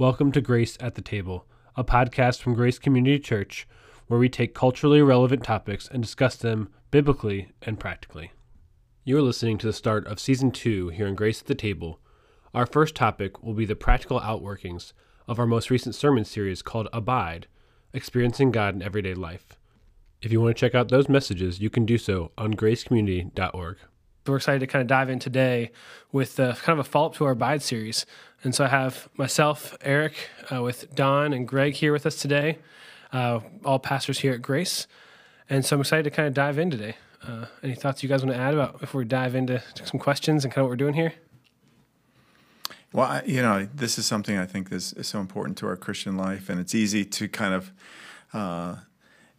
Welcome to Grace at the Table, a podcast from Grace Community Church where we take culturally relevant topics and discuss them biblically and practically. You are listening to the start of season two here in Grace at the Table. Our first topic will be the practical outworkings of our most recent sermon series called Abide Experiencing God in Everyday Life. If you want to check out those messages, you can do so on gracecommunity.org. We're excited to kind of dive in today with uh, kind of a follow up to our Abide series. And so I have myself, Erik, uh, with Don and Greg here with us today, uh, all pastors here at Grace. And so I'm excited to kind of dive in today. Uh, any thoughts you guys want to add about before we dive into some questions and kind of what we're doing here? Well, I, you know, this is something I think is, is, so important to our Christian life, and it's easy to kind of uh,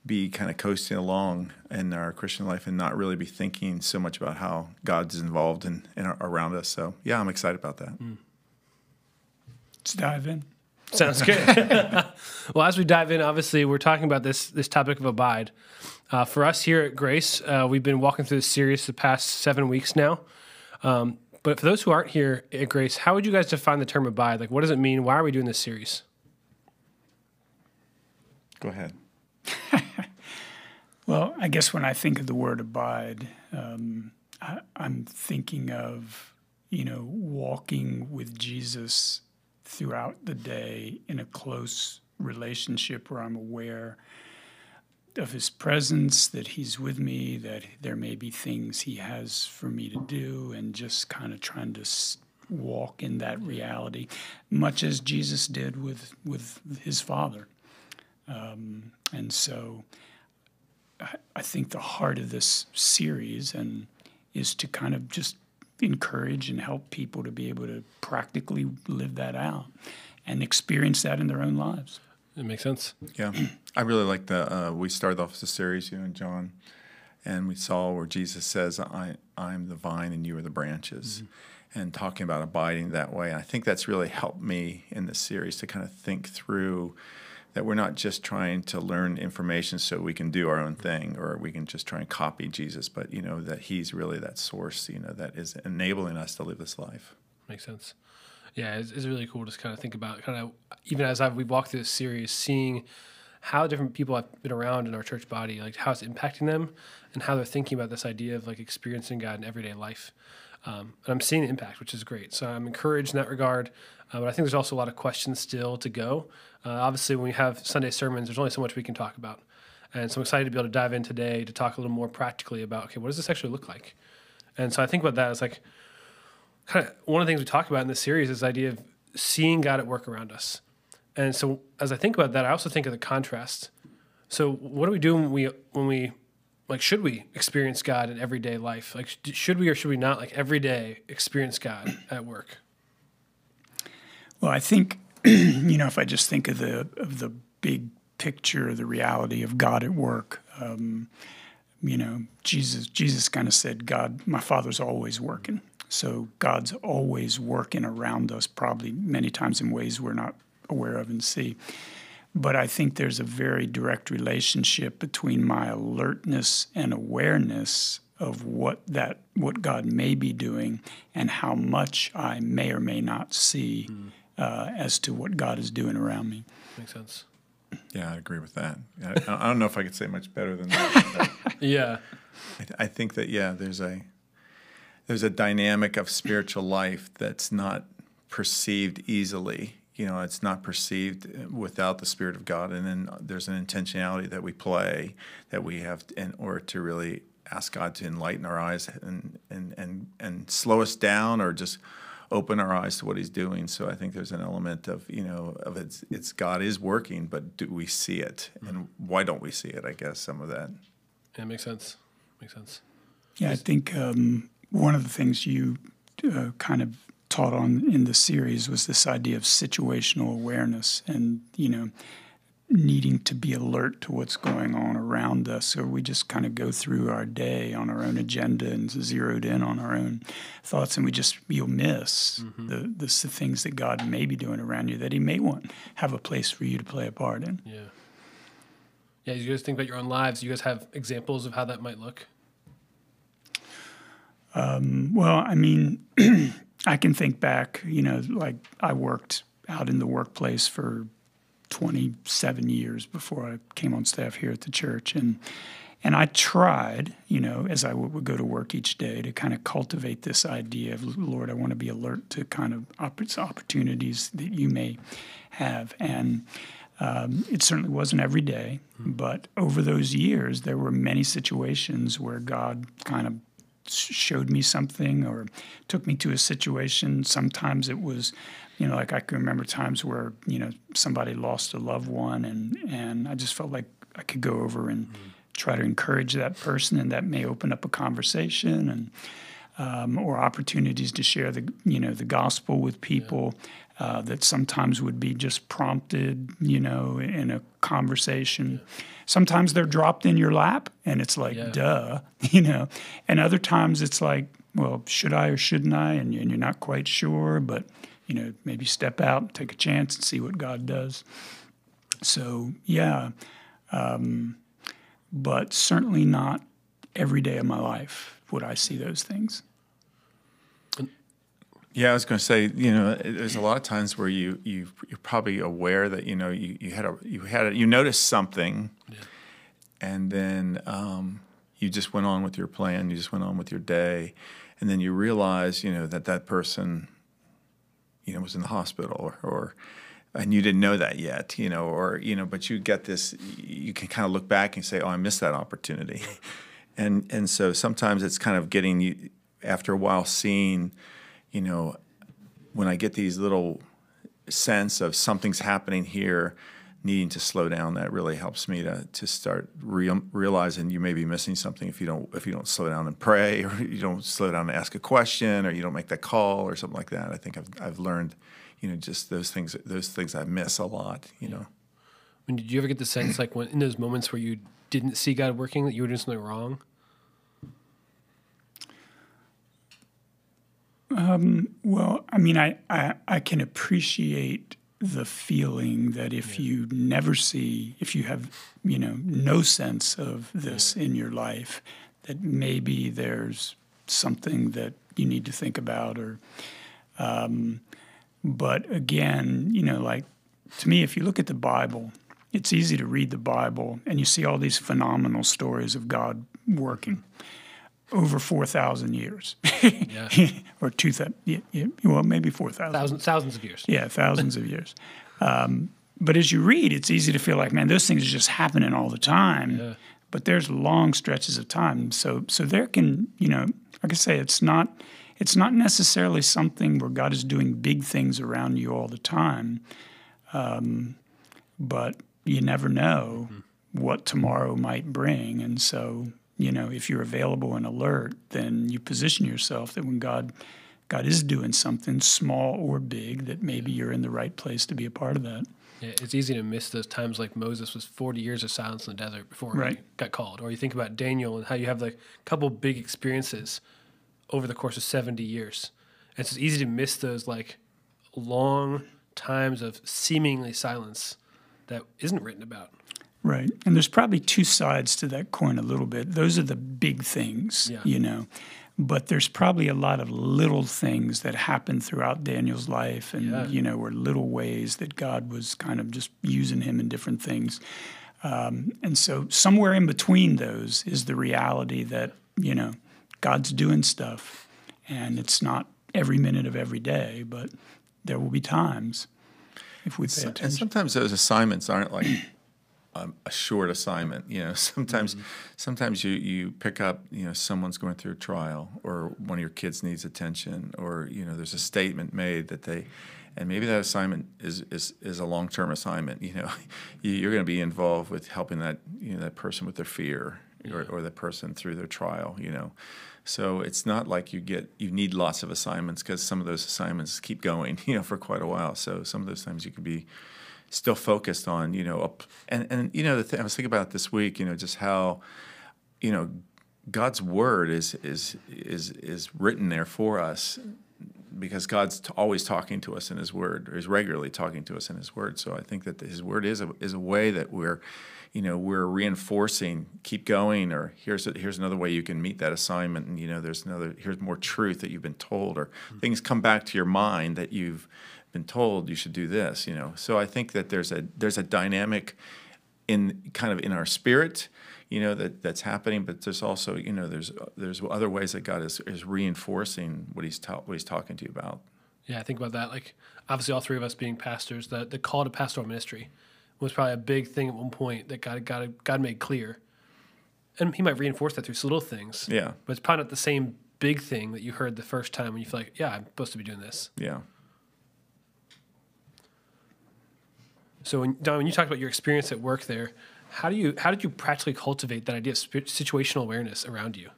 be kind of coasting along in our Christian life and not really be thinking so much about how God's involved in, in our, around us. So, yeah, I'm excited about that. Mm. Let's dive in. Sounds good. well, as we dive in, obviously we're talking about this this topic of abide. Uh, for us here at Grace, uh, we've been walking through this series the past seven weeks now. Um, but for those who aren't here at Grace, how would you guys define the term abide? Like, what does it mean? Why are we doing this series? Go ahead. well, I guess when I think of the word abide, um, I, I'm thinking of you know walking with Jesus throughout the day in a close relationship where I'm aware of his presence, that he's with me, that there may be things he has for me to do, and just kind of trying to walk in that reality, much as Jesus did with, with his Father. Um, and so I, I think the heart of this series and is to kind of just encourage and help people to be able to practically live that out and experience that in their own lives. It makes sense. Yeah, I really like the. Uh, we started off the series, you know, John, and we saw where Jesus says, "I, I'm the vine, and you are the branches," mm-hmm. and talking about abiding that way. And I think that's really helped me in this series to kind of think through that we're not just trying to learn information so we can do our own thing or we can just try and copy Jesus, but you know that He's really that source, you know, that is enabling us to live this life. Makes sense. Yeah, it's, it's really cool to kind of think about kind of even as I've we walked through this series, seeing how different people have been around in our church body, like how it's impacting them, and how they're thinking about this idea of like experiencing God in everyday life. Um, and I'm seeing the impact, which is great. So I'm encouraged in that regard. Uh, but I think there's also a lot of questions still to go. Uh, obviously, when we have Sunday sermons, there's only so much we can talk about. And so I'm excited to be able to dive in today to talk a little more practically about okay, what does this actually look like? And so I think about that as like kind of one of the things we talk about in this series is the idea of seeing God at work around us. And so as I think about that, I also think of the contrast. So what do we do when we when we like should we experience God in everyday life? Like should we or should we not like every day experience God at work? Well, I think you know if I just think of the of the big picture, the reality of God at work. Um, you know, Jesus Jesus kind of said, "God, my Father's always working." So God's always working around us, probably many times in ways we're not aware of and see. But I think there's a very direct relationship between my alertness and awareness of what that what God may be doing and how much I may or may not see mm uh, as to what God is doing around me. Makes sense. Yeah, I agree with that. I, I don't know if I could say much better than that. yeah, I, I, think that yeah, there's a there's a dynamic of spiritual life that's not perceived easily. You know, it's not perceived without the Spirit of God, and then there's an intentionality that we play that we have in order to really ask God to enlighten our eyes and and and and slow us down, or just open our eyes to what he's doing. So I think there's an element of you know of it's it's God is working, but do we see it, mm-hmm. and why don't we see it? I guess some of that. Yeah, makes sense. Makes sense. Yeah, I think um, one of the things you uh, kind of taught on in the series was this idea of situational awareness, and you know needing to be alert to what's going on around us, or we just kind of go through our day on our own agenda and zeroed in on our own thoughts, and we just you'll miss mm-hmm. the, the, the things that God may be doing around you that He may want have a place for you to play a part in. Yeah. Yeah, you guys think about your own lives. You guys have examples of how that might look. Um, well, I mean, I can think back. You know, like I worked out in the workplace for 27 years before I came on staff here at the church, and and I tried, you know, as I would, would go to work each day, to kind of cultivate this idea of Lord, I want to be alert to kind of opportunities that you may have, and um, it certainly wasn't every day, but over those years, there were many situations where God kind of showed me something or took me to a situation. Sometimes it was, you know, like I can remember times where you know somebody lost a loved one, and and I just felt like I could go over and mm-hmm. try to encourage that person, and that may open up a conversation and. Um, or opportunities to share the you know the gospel with people uh, that sometimes would be just prompted, you know, in a conversation. Yeah. Sometimes they're dropped in your lap, and it's like, yeah. duh, you know. And other times it's like, well, should I or shouldn't I? And, and you're not quite sure, but you know, maybe step out, take a chance, and see what God does. So yeah, um, but certainly not every day of my life would I see those things. Yeah, I was going to say, you know, there's a lot of times where you you you're probably aware that you know you, you had a you had a, you noticed something, yeah. and then um, you just went on with your plan. You just went on with your day, and then you realize, you know, that that person, you know, was in the hospital or, or and you didn't know that yet, you know, or you know, but you get this. You can kind of look back and say, "Oh, I missed that opportunity," and and so sometimes it's kind of getting you after a while seeing you know, when I get these little sense of something's happening here, needing to slow down, that really helps me to to start real, realizing you may be missing something if you don't if you don't slow down and pray, or you don't slow down and ask a question, or you don't make that call, or something like that. I think I've I've learned, you know, just those things those things I miss a lot. You know. I mean, did you ever get the sense like when in those moments where you didn't see God working that you were doing something wrong? Um, well, I mean, I, I, I, can appreciate the feeling that if yeah. you never see, if you have, you know, no sense of this in your life, that maybe there's something that you need to think about or, um, but again, you know, like to me, if you look at the Bible, it's easy to read the Bible and you see all these phenomenal stories of God working over 4,000 years. or 2,000, yeah, yeah, well, maybe 4,000. Thousands, thousands of years. Yeah, thousands of years. Um, but as you read, it's easy to feel like, man, those things are just happening all the time. Yeah. But there's long stretches of time. So, so there can, you know, like I say, it's not, it's not necessarily something where God is doing big things around you all the time. Um, but you never know mm-hmm. what tomorrow might bring. And so you know, if you're available and alert, then you position yourself that when God God is doing something small or big, that maybe you're in the right place to be a part of that. Yeah, it's easy to miss those times like Moses was 40 years of silence in the desert before right. he got called. Or you think about Daniel and how you have like a couple big experiences over the course of 70 years. And it's easy to miss those like long times of seemingly silence that isn't written about. Right. And there's probably two sides to that coin a little bit. Those are the big things, yeah. you know. But there's probably a lot of little things that happen throughout Daniel's life and, yeah. you know, were little ways that God was kind of just using him in different things. Um, and so somewhere in between those is the reality that, you know, God's doing stuff and it's not every minute of every day, but there will be times if we pay attention. And sometimes those assignments aren't like um, a short assignment. You know, sometimes mm-hmm. sometimes you you pick up you know someone's going through a trial or one of your kids needs attention or you know there's a statement made that they and maybe that assignment is is, is a long term assignment. You know, you're going to be involved with helping that you know that person with their fear yeah. or or the person through their trial. You know. So it's not like you get you need lots of assignments because some of those assignments keep going, you know, for quite a while. So some of those times you can be still focused on you know and and you know the thing I was thinking about this week you know just how you know God's word is is is is written there for us because God's t- always talking to us in His Word, or He's regularly talking to us in His Word. So I think that His Word is a is a way that we're, you know, we're reinforcing, keep going, or here's a, here's another way you can meet that assignment, and you know, there's another here's more truth that you've been told, or mm-hmm. things come back to your mind that you've been told you should do this, you know. So I think that there's a there's a dynamic in kind of in our spirit, you know, that that's happening. But there's also, you know, there's there's other ways that God is is reinforcing what he's ta- what he's talking to you about. Yeah, I think about that. Like obviously, all three of us being pastors, the the call to pastoral ministry was probably a big thing at one point that God God God made clear, and He might reinforce that through some little things. Yeah. but it's probably not the same big thing that you heard the first time when you feel like, yeah, I'm supposed to be doing this. Yeah. So, when, Don, when you talked about your experience at work there, how do you how did you practically cultivate that idea of situational awareness around you?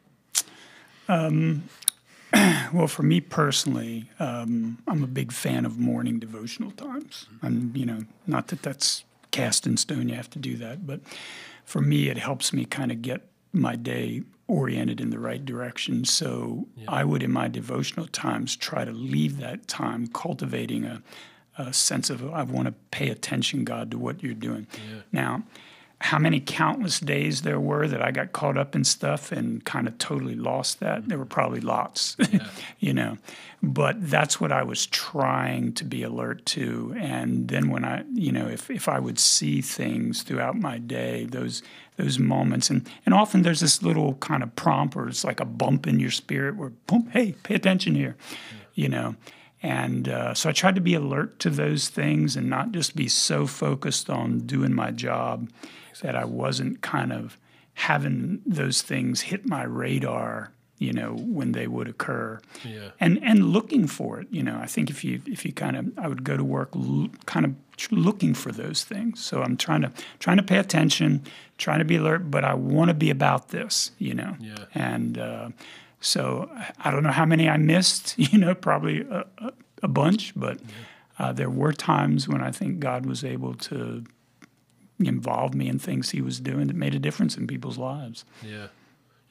Well, for me personally, um, I'm a big fan of morning devotional times. And, you know, not that that's cast in stone, you have to do that, but for me, it helps me kind of get my day oriented in the right direction. So I would, in my devotional times, try to leave that time cultivating a, a sense of, I want to pay attention, God, to what you're doing. Now, how many countless days there were that I got caught up in stuff and kind of totally lost that. There were probably lots, you know. But that's what I was trying to be alert to. And then when I, you know, if, if I would see things throughout my day, those those moments, and, and often there's this little kind of prompt or it's like a bump in your spirit where, boom, hey, pay attention here, you know. And uh, so I tried to be alert to those things and not just be so focused on doing my job that I wasn't kind of having those things hit my radar, you know, when they would occur. Yeah. And and looking for it, you know, I think if you if you kind of I would go to work l- kind of looking for those things. So I'm trying to trying to pay attention, trying to be alert, but I want to be about this, you know. Yeah. And uh, so I don't know how many I missed, you know, probably a, a, a bunch, but uh, there were times when I think God was able to involve me in things He was doing that made a difference in people's lives. Yeah.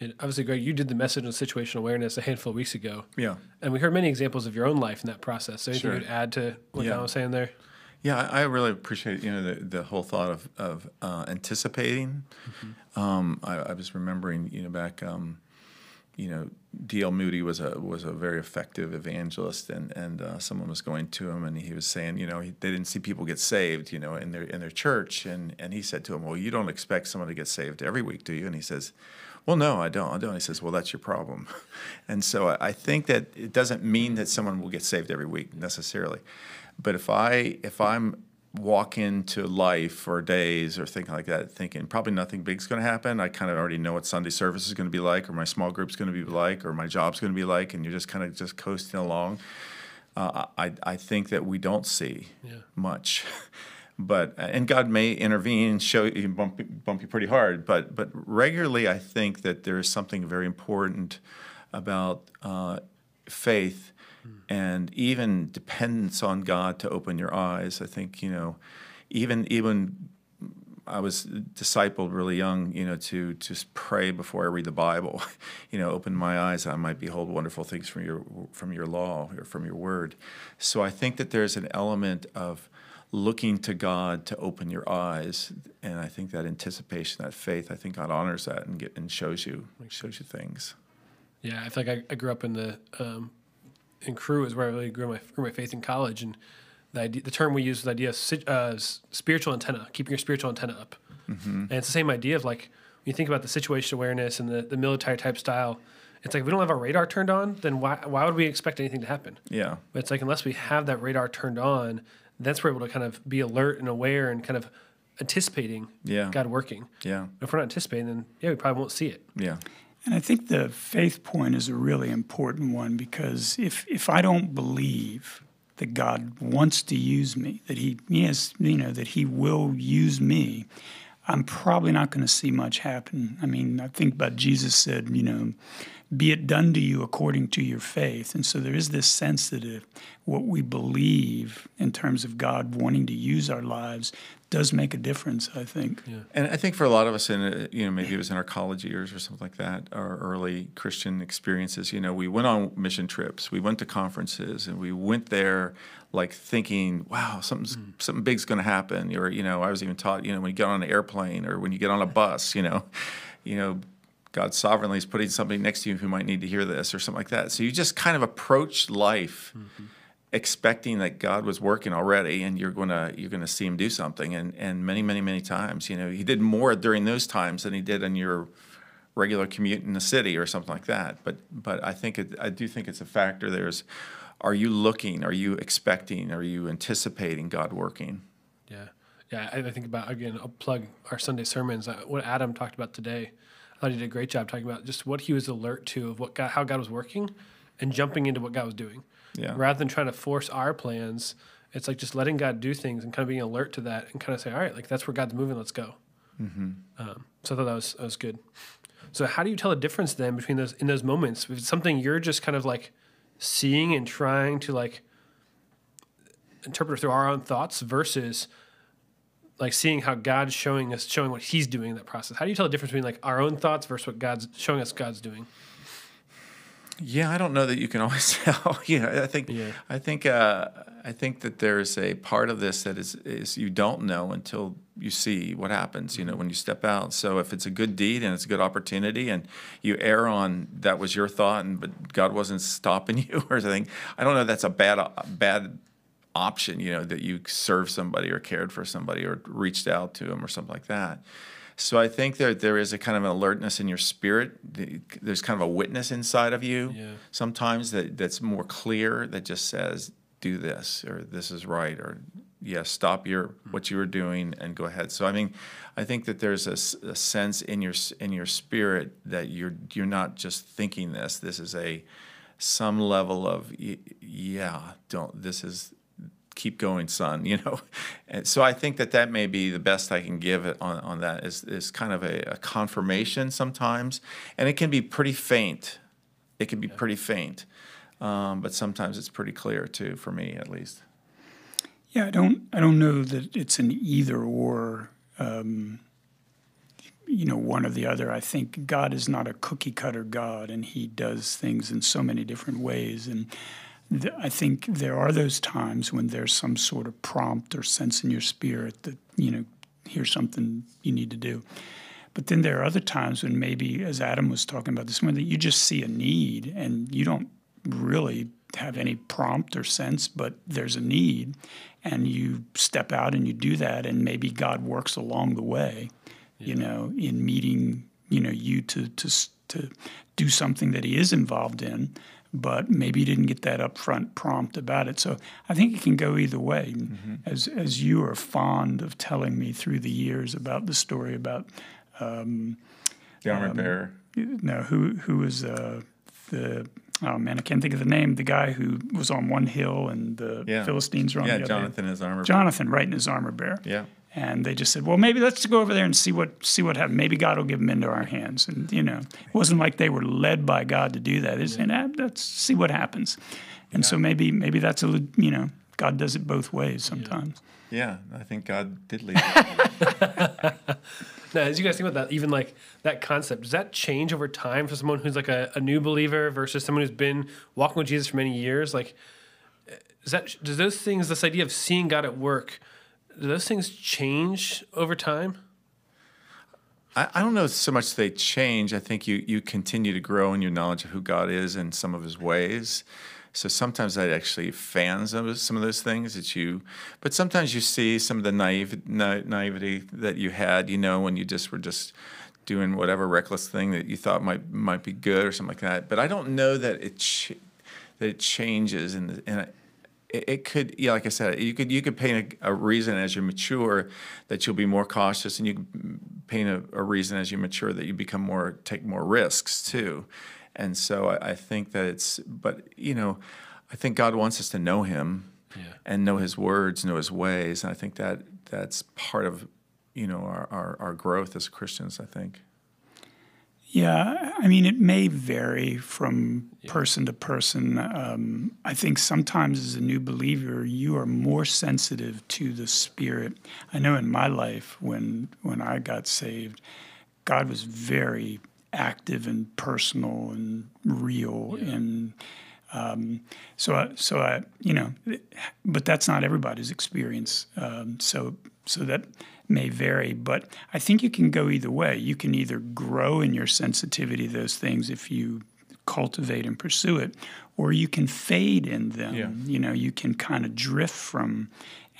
And obviously, Greg, you did the message on situational awareness a handful of weeks ago. Yeah. And we heard many examples of your own life in that process. So anything Sure. you'd add to what Yeah. Don was saying there? Yeah, I I really appreciate you know the, the whole thought of of uh, anticipating. Um, I, I was remembering you know back um, you know D.L. Moody was a was a very effective evangelist, and and uh, someone was going to him, and he was saying you know he, they didn't see people get saved you know in their in their church, and and he said to him, well, you don't expect someone to get saved every week, do you? And he says. Well, no, I don't. I don't. He says, "Well, that's your problem," and so I, I think that it doesn't mean that someone will get saved every week necessarily, but if I if I'm walk into life for days or thinking like that, thinking probably nothing big's going to happen. I kind of already know what Sunday service is going to be like, or my small group's going to be like, or my job's going to be like, and you're just kind of just coasting along. Uh, I I think that we don't see Yeah. much, but and God may intervene, show you bump, bump you pretty hard, but but regularly I think that there is something very important about uh, faith and even dependence on God to open your eyes. I think you know, even even I was discipled really young, you know, to just pray before I read the Bible. You know, open my eyes, I might behold wonderful things from your from your law or from your word. So I think that there's an element of looking to God to open your eyes, and I think that anticipation, that faith, I think God honors that and get and shows you shows you things. Yeah, I feel like I, I grew up in the um, in Cru is where I really grew my grew my faith in college, and the idea, the term we use is the idea of uh, spiritual antenna, keeping your spiritual antenna up, and it's the same idea of like when you think about the situation awareness and the, the military type style. It's like if we don't have our radar turned on, then why why would we expect anything to happen? Yeah, But it's like unless we have that radar turned on, that's where we're able to kind of be alert and aware and kind of anticipating Yeah. God working. yeah, If we're not anticipating, then yeah, we probably won't see it. yeah, And I think the faith point is a really important one because if if I don't believe that God wants to use me, that He yes, you know, that He will use me, I'm probably not going to see much happen. I mean, I think about Jesus said, you know, be it done to you according to your faith. And so there is this sense that what we believe in terms of God wanting to use our lives does make a difference, I think. Yeah. And I think for a lot of us, in uh, you know, maybe it was in our college years or something like that, our early Christian experiences. You know, we went on mission trips, we went to conferences, and we went there like thinking, "Wow, something's something big's going to happen." Or you know, I was even taught, you know, when you get on an airplane or when you get on a bus, you know, you know. God sovereignly is putting somebody next to you who might need to hear this or something like that. So you just kind of approach life expecting that God was working already and you're gonna you're gonna see him do something. And and many many many times you know he did more during those times than he did in your regular commute in the city or something like that. But but I think it, I do think it's a factor. There's are you looking? Are you expecting? Are you anticipating God working? Yeah. Yeah I, think about again I'll plug our Sunday sermons. What Adam talked about today I thought he did a great job talking about just what he was alert to of what God, how God was working and jumping into what God was doing yeah. Rather than trying to force our plans, it's like just letting God do things and kind of being alert to that and kind of say, all right, like that's where God's moving, let's go. Mm-hmm. Um, so I thought that was that was good. So how do you tell the difference then between those in those moments? If it's something you're just kind of like seeing and trying to like interpret through our own thoughts versus like seeing how God's showing us, showing what He's doing in that process. How do you tell the difference between like our own thoughts versus what God's showing us God's doing? Yeah, I don't know that you can always tell. yeah, I think Yeah. I think uh, I think that there's a part of this that is is you don't know until you see what happens. You know, when you step out. So if it's a good deed and it's a good opportunity, and you err on that was your thought, and but God wasn't stopping you or something, I don't know. That's a bad a bad option. You know, that you served somebody or cared for somebody or reached out to them or something like that. So I think that there is a kind of an alertness in your spirit. There's kind of a witness inside of you Yeah. sometimes that, that's more clear that just says, do this or this is right or yes, stop your what you were doing and go ahead. So I mean, I think that there's a sense in your in your spirit that you're you're not just thinking this. This is a some level of yeah, don't this is keep going, son. You know, and so I think that that may be the best I can give on, on that is is kind of a, a confirmation sometimes, and it can be pretty faint. It can be pretty faint, um, but sometimes it's pretty clear too, for me at least. Yeah, I don't. I don't know that it's an either or. Um, you know, one or the other. I think God is not a cookie cutter God, and He does things in so many different ways. And th- I think there are those times when there's some sort of prompt or sense in your spirit that you know, here's something you need to do. But then there are other times when maybe, as Adam was talking about this morning, that you just see a need and you don't really have any prompt or sense, but there's a need, and you step out and you do that, and maybe God works along the way, you know, in meeting you know you to to to do something that He is involved in, but maybe you didn't get that upfront prompt about it. So I think it can go either way. Mm-hmm. As as you are fond of telling me through the years about the story about um, The armor um, bearer. no, who who was uh, the oh man, I can't think of the name. The guy who was on one hill and the Yeah. Philistines were on Yeah, the other. Yeah, Jonathan is armor. bearer. Jonathan, right in his armor bearer. Yeah. And they just said, well, maybe let's go over there and see what see what happens. Maybe God will give them into our hands. And you know, it wasn't like they were led by God to do that. They said, ah, let's see what happens. And so maybe maybe that's a le- you know God does it both ways sometimes. Yeah, I think God did lead. Now, as you guys think about that, even like that concept, does that change over time for someone who's like a, a new believer versus someone who's been walking with Jesus for many years? Like, does that does those things, this idea of seeing God at work, do those things change over time? I, I don't know so much they change. I think you you continue to grow in your knowledge of who God is and some of His ways. So sometimes that actually fans of some of those things that you, but sometimes you see some of the naive na- naivety that you had, you know, when you just were just doing whatever reckless thing that you thought might might be good or something like that. But I don't know that it ch- that it changes in the, in it, it could, yeah, like I said, you could you could paint a, a reason as you mature that you'll be more cautious, and you could paint a, a reason as you mature that you become more take more risks too. And so I, I think that it's, but you know, I think God wants us to know Him Yeah. and know His words, know His ways, and I think that that's part of you know our our, our growth as Christians. I think. Yeah, I mean, it may vary from person to person. Um, I think sometimes as a new believer, you are more sensitive to the Spirit. I know in my life, when when I got saved, God was very active and personal and real and um, so I, so I you know but that's not everybody's experience um, so so that may vary but I think you can go either way you can either grow in your sensitivity to those things if you cultivate and pursue it, or you can fade in them. Yeah. You know, you can kind of drift from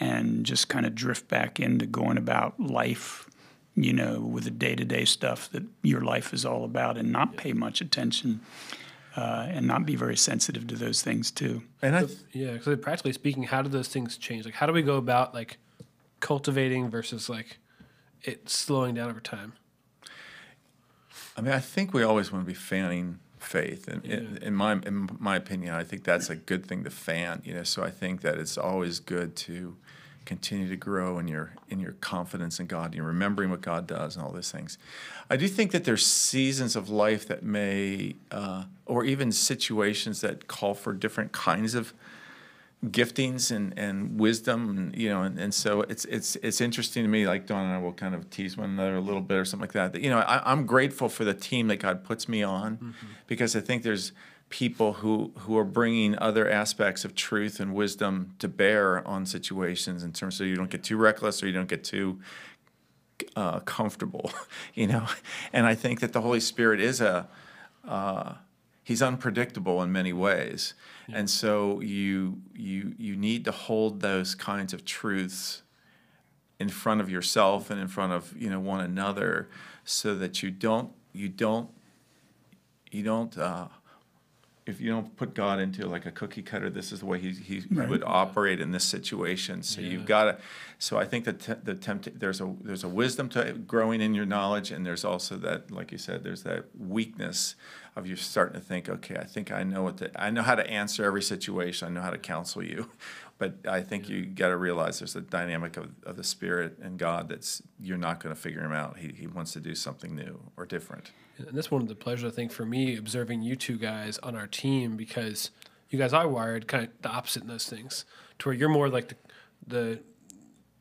and just kind of drift back into going about life, you know, with the day to day stuff that your life is all about and not pay much attention uh, and not be very sensitive to those things too. And I, Yeah, because practically speaking, how do those things change? Like, how do we go about like cultivating versus like it slowing down over time? I mean, I think we always want to be fanning faith, and in, in my in my opinion, I think that's a good thing to fan. You know, so I think that it's always good to continue to grow in your in your confidence in God, and you're remembering what God does, and all those things. I do think that there's seasons of life that may, uh, or even situations that call for different kinds of giftings and, and wisdom and you know and, and so it's it's it's interesting to me like Don and I will kind of tease one another a little bit or something like that, that you know I, I'm grateful for the team that God puts me on Mm-hmm. because I think there's people who who are bringing other aspects of truth and wisdom to bear on situations in terms of you don't get too reckless or you don't get too uh, comfortable you know and I think that the Holy Spirit is a uh, he's unpredictable in many ways and so you you you need to hold those kinds of truths in front of yourself and in front of you know one another so that you don't you don't you don't uh, if you don't put God into like a cookie cutter, this is the way he, he Right. would operate in this situation. So you've got to. So I think that te- the tempt there's a there's a wisdom to growing in your knowledge, and there's also that, like you said, there's that weakness of you starting to think, okay, I think I know what the, I know how to answer every situation. I know how to counsel you, but I think you got to realize there's a dynamic of, of the Spirit and God that's you're not going to figure him out. He he wants to do something new or different. And that's one of the pleasures I think for me observing you two guys on our team because you guys are wired kind of the opposite in those things, to where you're more like the, the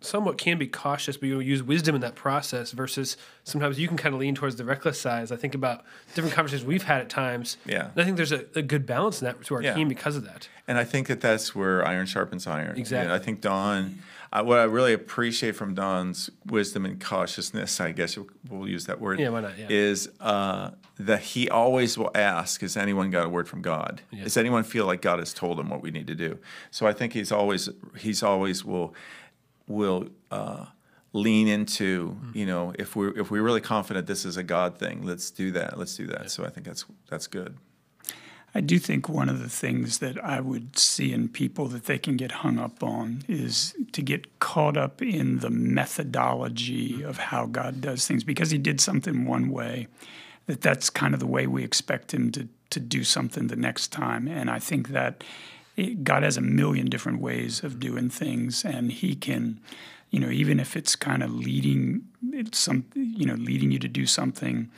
somewhat can be cautious, but you use wisdom in that process. Versus sometimes you can kind of lean towards the reckless side. I think about different conversations we've had at times. Yeah. and I think there's a, a good balance in that to our Yeah. team because of that. And I think that that's where iron sharpens iron. Exactly. I think Don, I, what I really appreciate from Don's wisdom and cautiousness, I guess we'll use that word. Yeah, why not? Yeah. Is uh, that he always will ask, "Has anyone got a word from God? Yeah. Does anyone feel like God has told him what we need to do?" So I think he's always he's always will will uh, lean into Hmm. you know if we're if we're really confident this is a God thing, let's do that. Let's do that. So I think that's that's good. I do think one of the things that I would see in people that they can get hung up on is to get caught up in the methodology of how God does things because he did something one way that that's kind of the way we expect him to to do something the next time and I think that it, God has a million different ways of doing things and he can you know even if it's kind of leading it's some you know leading you to do something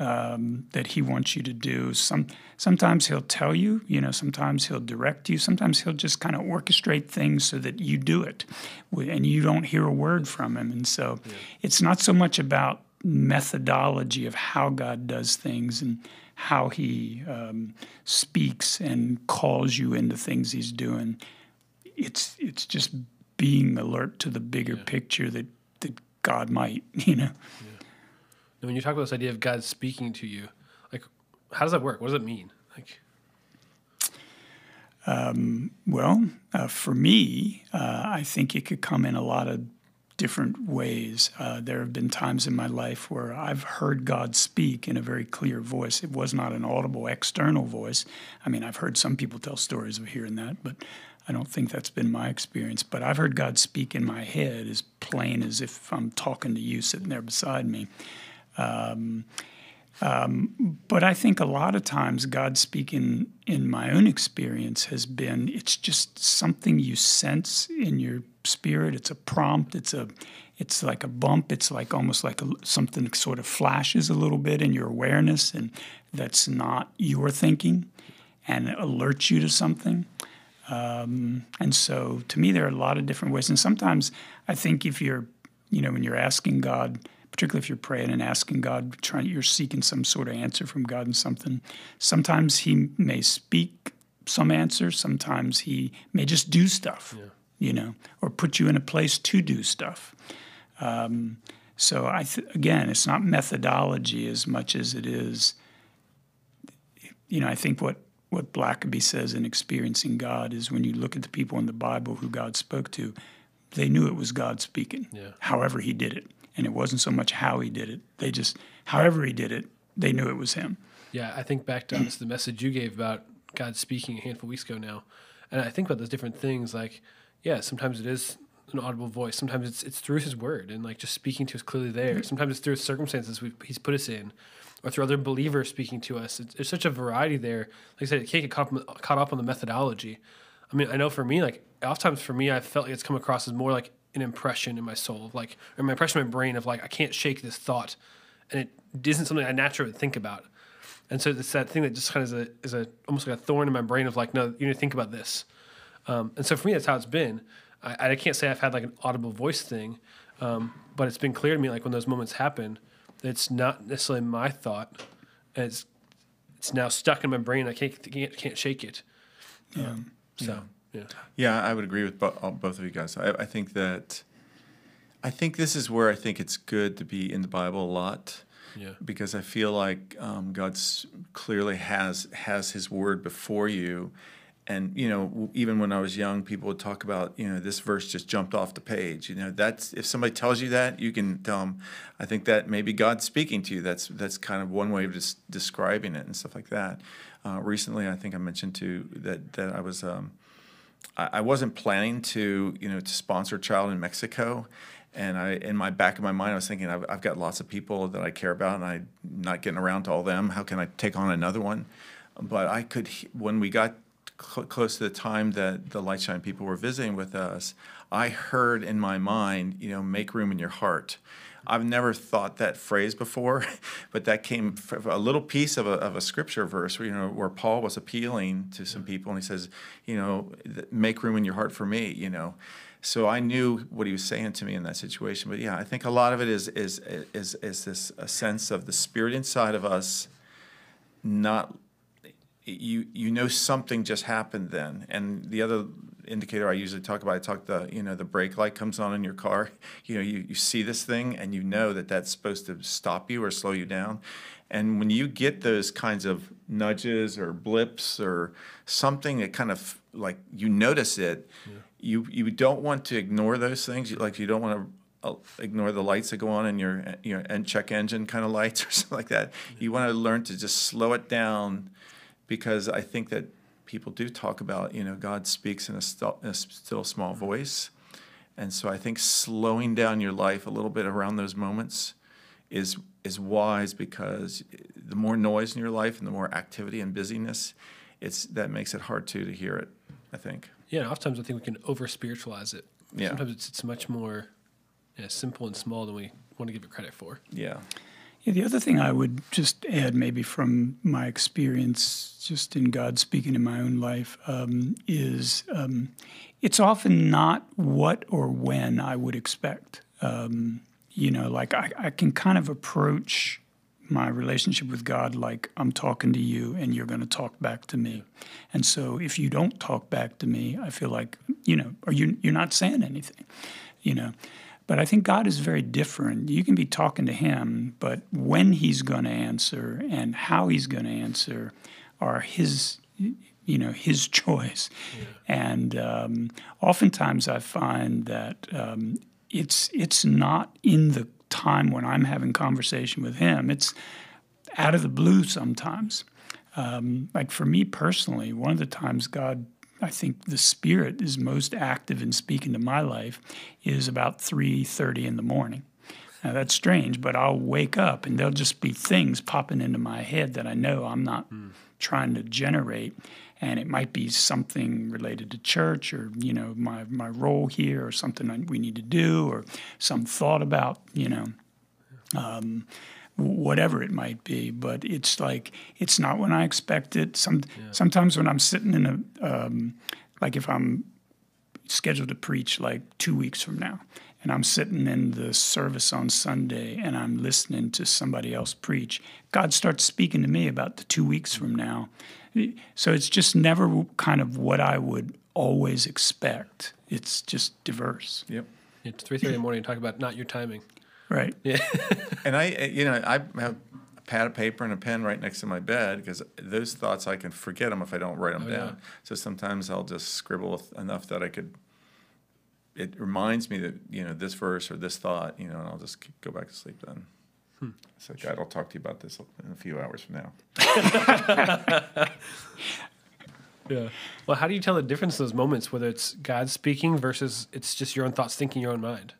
um, that he wants you to do. Some sometimes he'll tell you, you know, sometimes he'll direct you, sometimes he'll just kind of orchestrate things so that you do it, and you don't hear a word from him. And so, it's not so much about methodology of how God does things and how he um, speaks and calls you into things he's doing. It's it's just being alert to the bigger picture that that God might, you know. And when you talk about this idea of God speaking to you, like how does that work? What does it mean? Like Well, uh, for me, uh, I think it could come in a lot of different ways. Uh, there have been times in my life where I've heard God speak in a very clear voice. It was not an audible external voice. I mean, I've heard some people tell stories of hearing that, but I don't think that's been my experience. But I've heard God speak in my head as plain as if I'm talking to you sitting there beside me. But I think a lot of times God speaking in my own experience has been it's just something you sense in your spirit. It's a prompt. It's a it's like a bump. It's like almost like a, something sort of flashes a little bit in your awareness, and that's not your thinking, and alerts you to something. Um, and so, to me, there are a lot of different ways. And sometimes I think if you're, you know, when you're asking God, particularly if you're praying and asking God, trying, you're seeking some sort of answer from God and something. Sometimes He may speak some answer. Sometimes He may just do stuff, you know, or put you in a place to do stuff. Um, so I th- again, it's not methodology as much as it is you know, I think what what Blackaby says in experiencing God is when you look at the people in the Bible who God spoke to, they knew it was God speaking. Yeah. However he did it, and it wasn't so much how he did it. They just, however he did it, they knew it was him. Yeah, I think back to this, the message you gave about God speaking a handful of weeks ago now, and I think about those different things. Like, yeah, sometimes it is an audible voice. Sometimes it's it's through His Word and like just speaking to us clearly there. Sometimes it's through circumstances we He's put us in, or through other believers speaking to us. It's, there's such a variety there. Like I said, it can't get caught, caught up on the methodology. I mean, I know for me, like oftentimes for me, I felt like it's come across as more like an impression in my soul, like or my impression in my brain of like I can't shake this thought, and it isn't something I naturally think about. And so it's that thing that just kind of is a, is a almost like a thorn in my brain of like, no, you need to think about this. Um, and so for me, that's how it's been. I, I can't say I've had like an audible voice thing, um, but it's been clear to me like when those moments happen, that it's not necessarily my thought, and it's it's now stuck in my brain. I can't can't, can't shake it. Um, so yeah. Yeah, I would agree with bo- all- both of you guys. I, I think that, I think this is where I think it's good to be in the Bible a lot, Yeah. because I feel like um, God's clearly has has His Word before you, and you know even when I was young, people would talk about you know this verse just jumped off the page. You know that's if somebody tells you that, you can tell them, I think that maybe God's speaking to you. That's that's kind of one way of just describing it and stuff like that. Uh, recently, I think I mentioned too that that I was. Um, I wasn't planning to, you know, to sponsor a child in Mexico, and I, in my back of my mind, I was thinking, I've, I've got lots of people that I care about, and I'm not getting around to all them. How can I take on another one? But I could, when we got cl- close to the time that the Lightshine people were visiting with us, I heard in my mind, you know, make room in your heart. I've never thought that phrase before, but that came from a little piece of a, of a scripture verse where, you know, where Paul was appealing to some mm-hmm. people and he says, you know, make room in your heart for me, you know. So I knew what he was saying to me in that situation. But yeah, I think a lot of it is is is is this a sense of the spirit inside of us not you you know something just happened then and the other indicator i usually talk about i talk the you know the brake light comes on in your car. You know you, you see this thing and you know that that's supposed to stop you or slow you down. And when you get those kinds of nudges or blips or something that kind of like you notice it you you don't want to ignore those things. You- like you don't want to uh, ignore the lights that go on in your your en- check engine kind of lights or something like that. You want to learn to just slow it down because I think that people do talk about, you know, God speaks in a still, in a still small mm-hmm. voice. And so I think slowing down your life a little bit around those moments is is wise because the more noise in your life and the more activity and busyness, it's that makes it hard too to hear it, I think. Yeah, oftentimes I think we can over spiritualize it. Yeah. Sometimes it's, it's much more yeah, simple and small than we want to give it credit for. Yeah. Yeah, the other thing I would just add, maybe from my experience just in God speaking in my own life, um, is um, it's often not what or when I would expect. Um, you know, like I, I can kind of approach my relationship with God like I'm talking to you and you're going to talk back to me. And so if you don't talk back to me, I feel like, you know, are you, you're not saying anything, you know. But I think God is very different. You can be talking to Him, but when He's going to answer and how He's going to answer are His, you know, His choice. And um, oftentimes I find that um, it's it's not in the time when I'm having conversation with Him. It's out of the blue sometimes. Um, like for me personally, one of the times God, I think the Spirit is most active in speaking to my life is about three thirty in the morning. Now that's strange, but I'll wake up and there'll just be things popping into my head that I know I'm not hmm. trying to generate, and it might be something related to church or you know my my role here or something we need to do or some thought about you know um, whatever it might be. But it's like it's not when I expect it. Some sometimes when I'm sitting in a um, like if I'm scheduled to preach like two weeks from now, and I'm sitting in the service on Sunday and I'm listening to somebody else preach, God starts speaking to me about the two weeks from now. So it's just never kind of what I would always expect. It's just diverse, Yep. It's three thirty in the morning. Talk about not your timing. Right? Yeah. And I, uh, you know, I have a pad of paper and a pen right next to my bed because those thoughts I can forget them if I don't write them Oh, yeah. down. So sometimes I'll just scribble enough that I could. It reminds me that you know this verse or this thought, you know, and I'll just go back to sleep then. Hmm. So God, I'll talk to you about this in a few hours from now. Yeah. Well, how do you tell the difference in those moments, whether it's God speaking versus it's just your own thoughts thinking your own mind?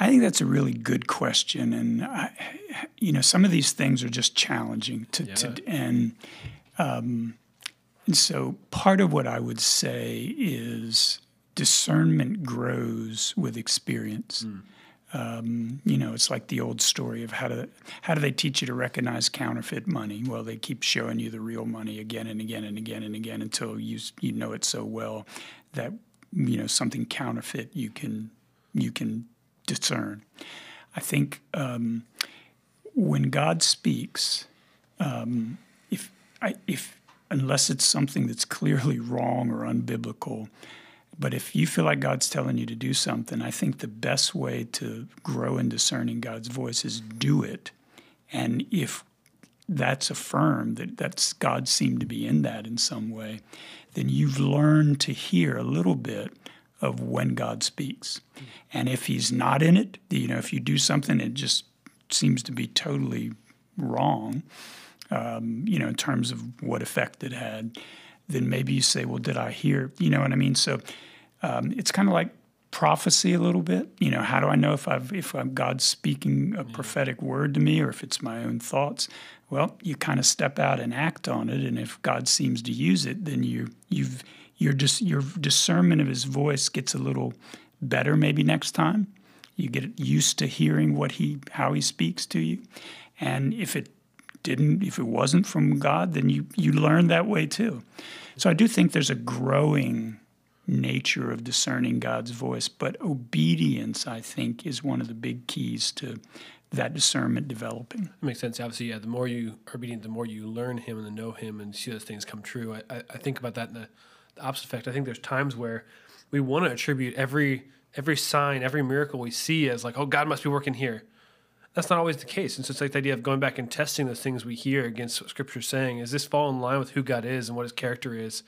I think that's a really good question, and I, you know, some of these things are just challenging to, Yeah. to and, um, and so part of what I would say is discernment grows with experience. Um, you know, it's like the old story of how to how do they teach you to recognize counterfeit money? Well, they keep showing you the real money again and again and again and again until you you know it so well that you know something counterfeit you can you can discern. I think um, when God speaks, um, if I, if unless it's something that's clearly wrong or unbiblical, but if you feel like God's telling you to do something, I think the best way to grow in discerning God's voice is do it. And if that's affirmed that that's God seemed to be in that in some way, then you've learned to hear a little bit of when God speaks. And if He's not in it, you know, if you do something it just seems to be totally wrong, um, you know, in terms of what effect it had, then maybe you say, well, did I hear? You know what I mean? So um, it's kind of like prophecy a little bit. You know, how do I know if I've if I'm God's speaking a prophetic word to me or if it's my own thoughts? Well, you kind of step out and act on it, and if God seems to use it, then you you've your dis, your discernment of His voice gets a little better maybe next time. You get used to hearing what he how he speaks to you, and if it didn't if it wasn't from God, then you you learn that way too. So I do think there's a growing nature of discerning God's voice, but obedience I think is one of the big keys to that discernment developing. It makes sense. Obviously, yeah. The more you are obedient, the more you learn Him and know Him and see those things come true. I, I, I think about that in the, the opposite effect. I think there's times where we want to attribute every every sign, every miracle we see as like, oh, God must be working here. That's not always the case. And so it's like the idea of going back and testing those things we hear against what Scripture's saying. Is this fall in line with who God is and what His character is,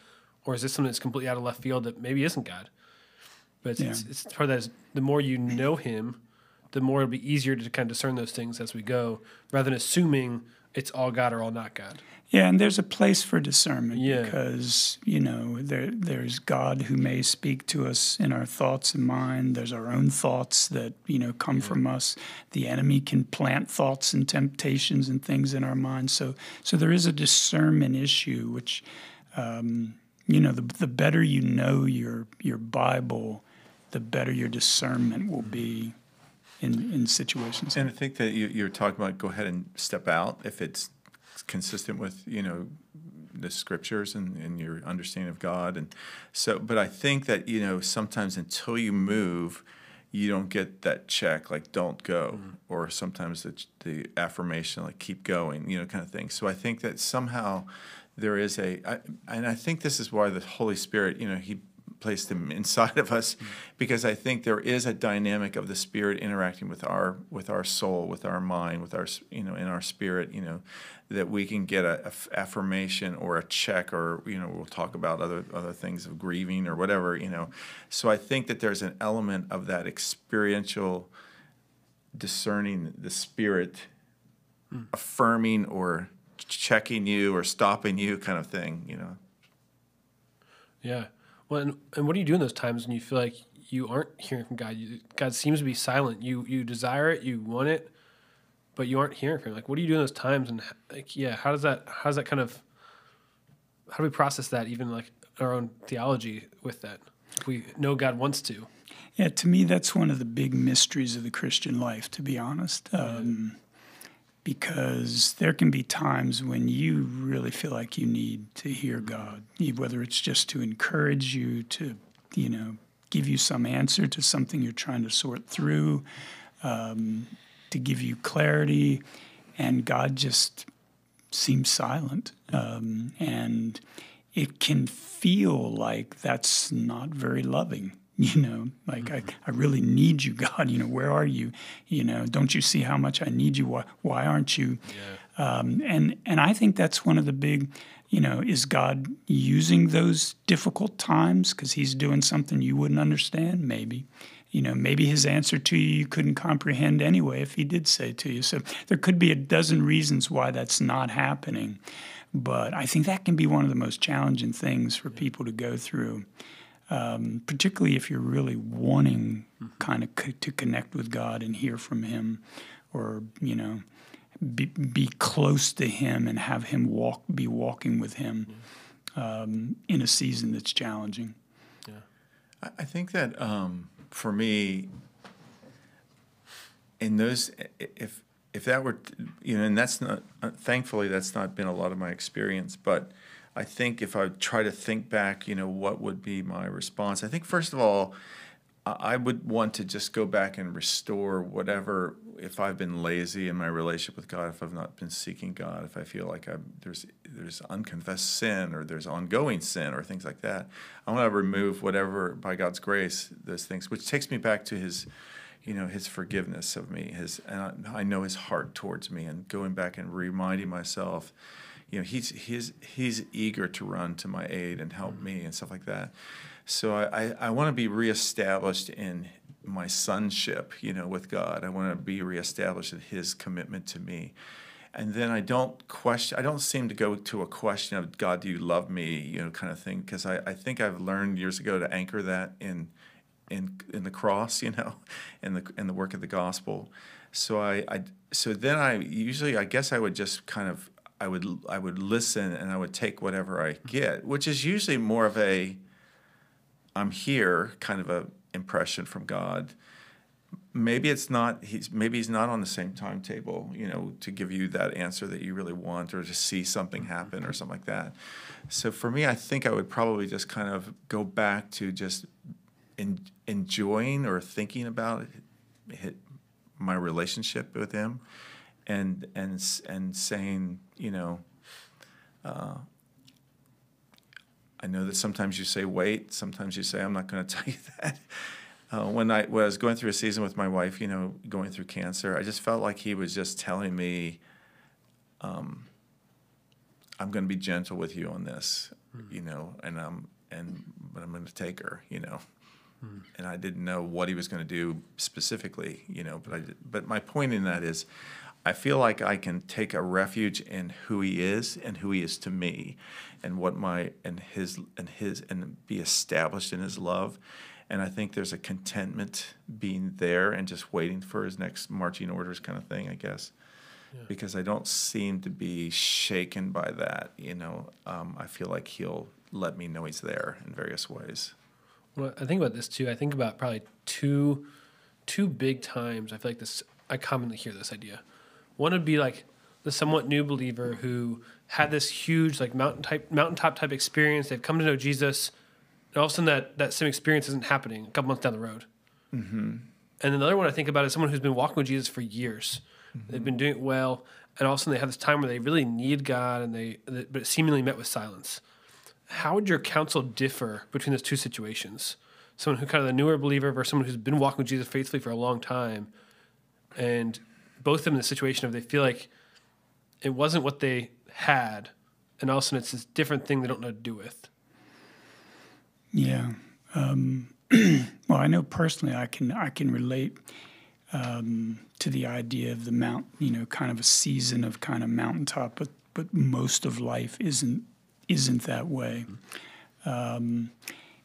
or is this something that's completely out of left field that maybe isn't God? But it's, Yeah. it's, it's part of that is the more you know Him, the more it'll be easier to kind of discern those things as we go, rather than assuming it's all God or all not God. Yeah, and there's a place for discernment Yeah. because you know there there's God who may speak to us in our thoughts and mind. There's our own thoughts that you know come from us. The enemy can plant thoughts and temptations and things in our mind. So so there is a discernment issue, which um, you know the the better you know your your Bible, the better your discernment will be in in situations. And I think that you, you're talking about go ahead and step out if it's consistent with you know the scriptures and, and your understanding of God. And so but I think that you know sometimes until you move you don't get that check like don't go. Mm-hmm. Or sometimes the, the affirmation like keep going you know kind of thing. So I think that somehow there is a I, and I think this is why the Holy Spirit you know he placed them inside of us because I think there is a dynamic of the spirit interacting with our with our soul with our mind with our you know in our spirit you know that we can get a, affirmation or a check or you know we'll talk about other other things of grieving or whatever you know. So I think that there's an element of that experiential discerning the spirit hmm. affirming or checking you or stopping you kind of thing you know. Yeah. Well, and, and what do you do in those times when you feel like you aren't hearing from God? You, God seems to be silent. You you desire it, you want it, but you aren't hearing from Him. Like, what do you do in those times? And like, yeah, how does that how does that kind of how do we process that? Even like our own theology with that, if we know God wants to. Yeah, to me, that's one of the big mysteries of the Christian life, to be honest. Um, because there can be times when you really feel like you need to hear God, whether it's just to encourage you, to, you know, give you some answer to something you're trying to sort through, um, to give you clarity, and God just seems silent. Um, and it can feel like that's not very loving You know, like I, I really need you, God. You know, where are you? You know, don't you see how much I need you? Why, why aren't you? Yeah. Um, and and I think that's one of the big, you know, is God using those difficult times because He's doing something you wouldn't understand? Maybe, you know, maybe His answer to you you couldn't comprehend anyway if He did say to you. So there could be a dozen reasons why that's not happening, but I think that can be one of the most challenging things for people to go through um, particularly if you're really wanting mm-hmm. kind of co- to connect with God and hear from Him, or you know, be, be close to Him and have Him walk, be walking with Him um, in a season that's challenging. Yeah, I think that um, for me, in those, if if that were, you know, and that's not, uh, thankfully, that's not been a lot of my experience, but I think if I try to think back, you know, what would be my response? I think first of all, I would want to just go back and restore whatever. If I've been lazy in my relationship with God, if I've not been seeking God, if I feel like I'm, there's there's unconfessed sin or there's ongoing sin or things like that, I want to remove whatever by God's grace those things, which takes me back to His, you know, His forgiveness of me, His and I, I know His heart towards me, and going back and reminding myself you know he's he's he's eager to run to my aid and help mm-hmm. me and stuff like that. So i i, I want to be reestablished in my sonship you know with god. I want to be reestablished in his commitment to me. And then i don't question i don't seem to go to a question of god do you love me? you know kind of thing because I, I think i've learned years ago to anchor that in in in the cross you know in the in the work of the gospel. So I, I so then i usually i guess i would just kind of I would I would listen and I would take whatever I get, which is usually more of a I'm here kind of a impression from God. Maybe it's not he's maybe he's not on the same timetable, you know, to give you that answer that you really want or to see something mm-hmm. happen or something like that. So for me, I think I would probably just kind of go back to just in, enjoying or thinking about it, my relationship with him and and and saying, you know, uh, I know that sometimes you say wait, sometimes you say I'm not going to tell you that. Uh, when I, was going through a season with my wife, you know, going through cancer, I just felt like he was just telling me, um, "I'm going to be gentle with you on this," mm-hmm. you know, and I'm and but I'm going to take her, you know. Mm-hmm. And I didn't know what he was going to do specifically, you know. But I, did, but my point in that is, I feel like I can take a refuge in who he is and who he is to me and what my and his and his and be established in his love. And I think there's a contentment being there and just waiting for his next marching orders kind of thing, I guess. Yeah. Because I don't seem to be shaken by that. You know, um, I feel like he'll let me know he's there in various ways. Well, I think about this too. I think about probably two, two big times. I feel like this. I commonly hear this idea. One would be like the somewhat new believer who had this huge like mountain type mountaintop type experience. They've come to know Jesus, and all of a sudden that that same experience isn't happening a couple months down the road. Mm-hmm. And another one I think about is someone who's been walking with Jesus for years. Mm-hmm. They've been doing it well, and all of a sudden they have this time where they really need God, and they but seemingly met with silence. How would your counsel differ between those two situations? Someone who kind of the newer believer versus someone who's been walking with Jesus faithfully for a long time, and both of them in the situation of they feel like it wasn't what they had, and all of a sudden it's this different thing they don't know what to do with. Yeah. Um, well, I know personally, I can I can relate um, to the idea of the mount. You know, kind of a season of kind of mountaintop, but but most of life isn't isn't that way. Um,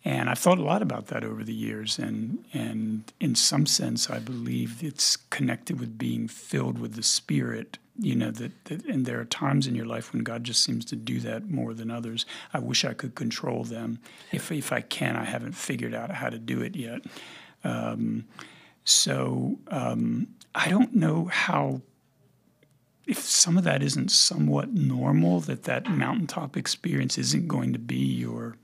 and I've thought a lot about that over the years, and and in some sense, I believe it's connected with being filled with the Spirit. You know that, that, and there are times in your life when God just seems to do that more than others. I wish I could control them. If if I can, I haven't figured out how to do it yet. Um, so um, I don't know how if some of that isn't somewhat normal, that that mountaintop experience isn't going to be your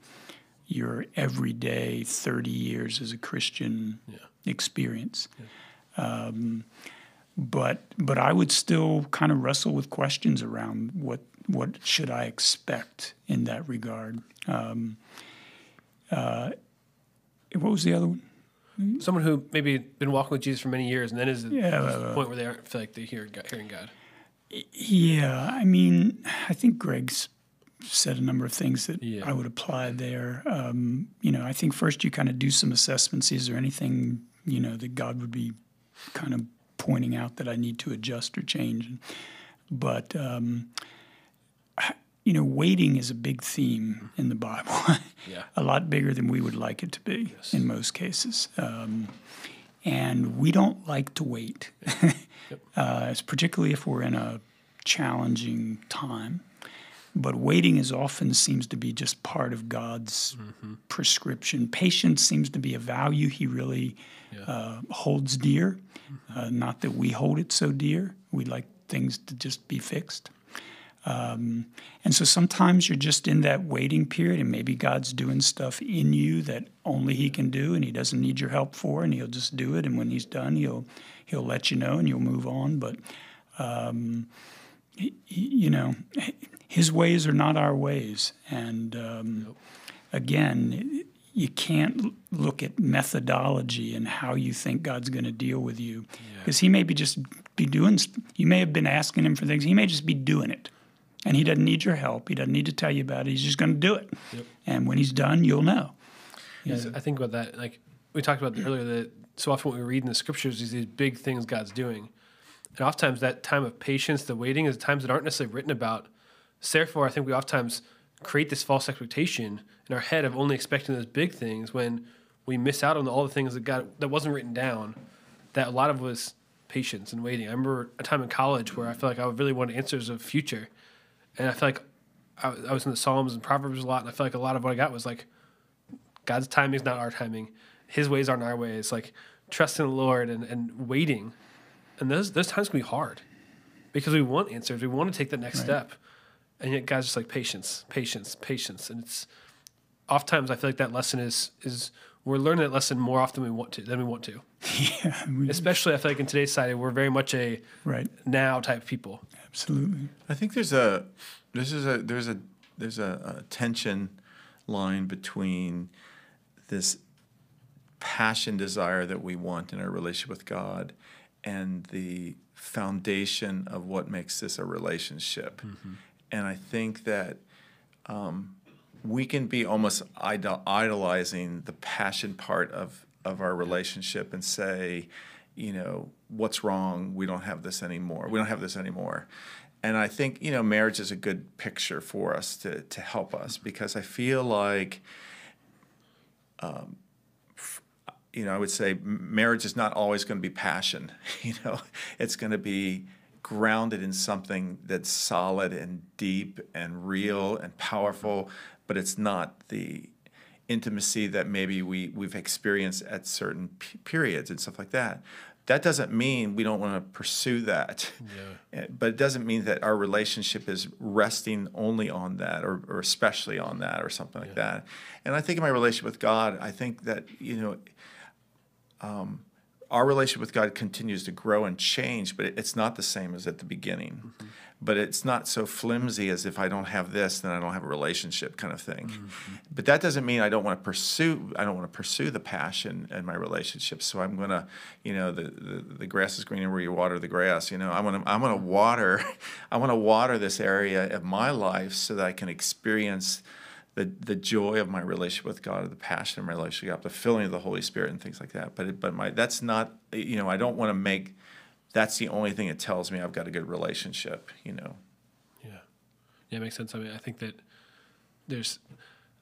your everyday 30 years as a Christian yeah. experience. Yeah. Um, but but I would still kind of wrestle with questions around what what should I expect in that regard. Um, uh, what was the other one? Someone who maybe been walking with Jesus for many years and then is at Yeah, the uh, point where they aren't feel like they hear God, hearing God. Yeah, I mean, I think Greg's said a number of things that Yeah. I would apply there. Um, you know, I think first you kind of do some assessments. Is there anything, you know, that God would be kind of pointing out that I need to adjust or change? But, um, you know, waiting is a big theme in the Bible, Yeah. a lot bigger than we would like it to be in most cases. Um, and we don't like to wait, uh, it's particularly if we're in a challenging time. But waiting is often seems to be just part of God's prescription. Patience seems to be a value He really uh, holds dear. Uh, not that we hold it so dear. We like things to just be fixed. Um, and so sometimes you're just in that waiting period, and maybe God's doing stuff in you that only He can do, and He doesn't need your help for, and He'll just do it. And when He's done, He'll He'll let you know, and you'll move on. But um, he- you know, His ways are not our ways, and um, again, you can't look at methodology and how you think God's going to deal with you, because He may be just be doing. You may have been asking Him for things. He may just be doing it. And he doesn't need your help. He doesn't need to tell you about it. He's just going to do it. And when he's done, you'll know. Yeah, I think about that. Like we talked about earlier, that so often what we read in the scriptures is these big things God's doing, and oftentimes that time of patience, the waiting, is times that aren't necessarily written about. Therefore, I think we oftentimes create this false expectation in our head of only expecting those big things when we miss out on all the things that God that wasn't written down. That a lot of was patience and waiting. I remember a time in college where I felt like I really wanted answers of future, and I feel like I, I was in the Psalms and Proverbs a lot, and I feel like a lot of what I got was like God's timing is not our timing. His ways aren't our ways. Like trust in the Lord and, and waiting. And those those times can be hard because we want answers. We want to take the next step. And yet God's just like patience, patience, patience. And it's oftentimes I feel like that lesson is is we're learning that lesson more often than we want to than we want to. yeah, we- Especially I feel like in today's society we're very much a right. now type of people. Absolutely. I think there's a this is a there's a there's a, a tension line between this passion desire that we want in our relationship with God and the foundation of what makes this a relationship. And I think that um, we can be almost idol- idolizing the passion part of, of our relationship and say, you know, what's wrong? We don't have this anymore. We don't have this anymore. And I think, you know, marriage is a good picture for us to, to help us because I feel like, um, you know, I would say marriage is not always going to be passion. You know, it's going to be grounded in something that's solid and deep and real and powerful, but it's not the intimacy that maybe we, we've experienced at certain p- periods and stuff like that. That doesn't mean we don't want to pursue that. Eh, But it doesn't mean that our relationship is resting only on that or, or especially on that or something like that. And I think in my relationship with God, I think that, you know, Um, our relationship with God continues to grow and change, but it's not the same as at the beginning. Mm-hmm. But it's not so flimsy as if I don't have this, then I don't have a relationship kind of thing. Mm-hmm. But that doesn't mean I don't want to pursue. I don't want to pursue the passion and my relationship. So I'm gonna, you know, the, the, the grass is greener where you water the grass. You know, I want to I'm gonna water, I want to water this area of my life so that I can experience the, the joy of my relationship with God, the passion of my relationship, with God, the filling of the Holy Spirit, and things like that. But but my that's not you know I don't want to make that's the only thing that tells me I've got a good relationship. You know. Yeah. Yeah, it makes sense. I mean, I think that there's,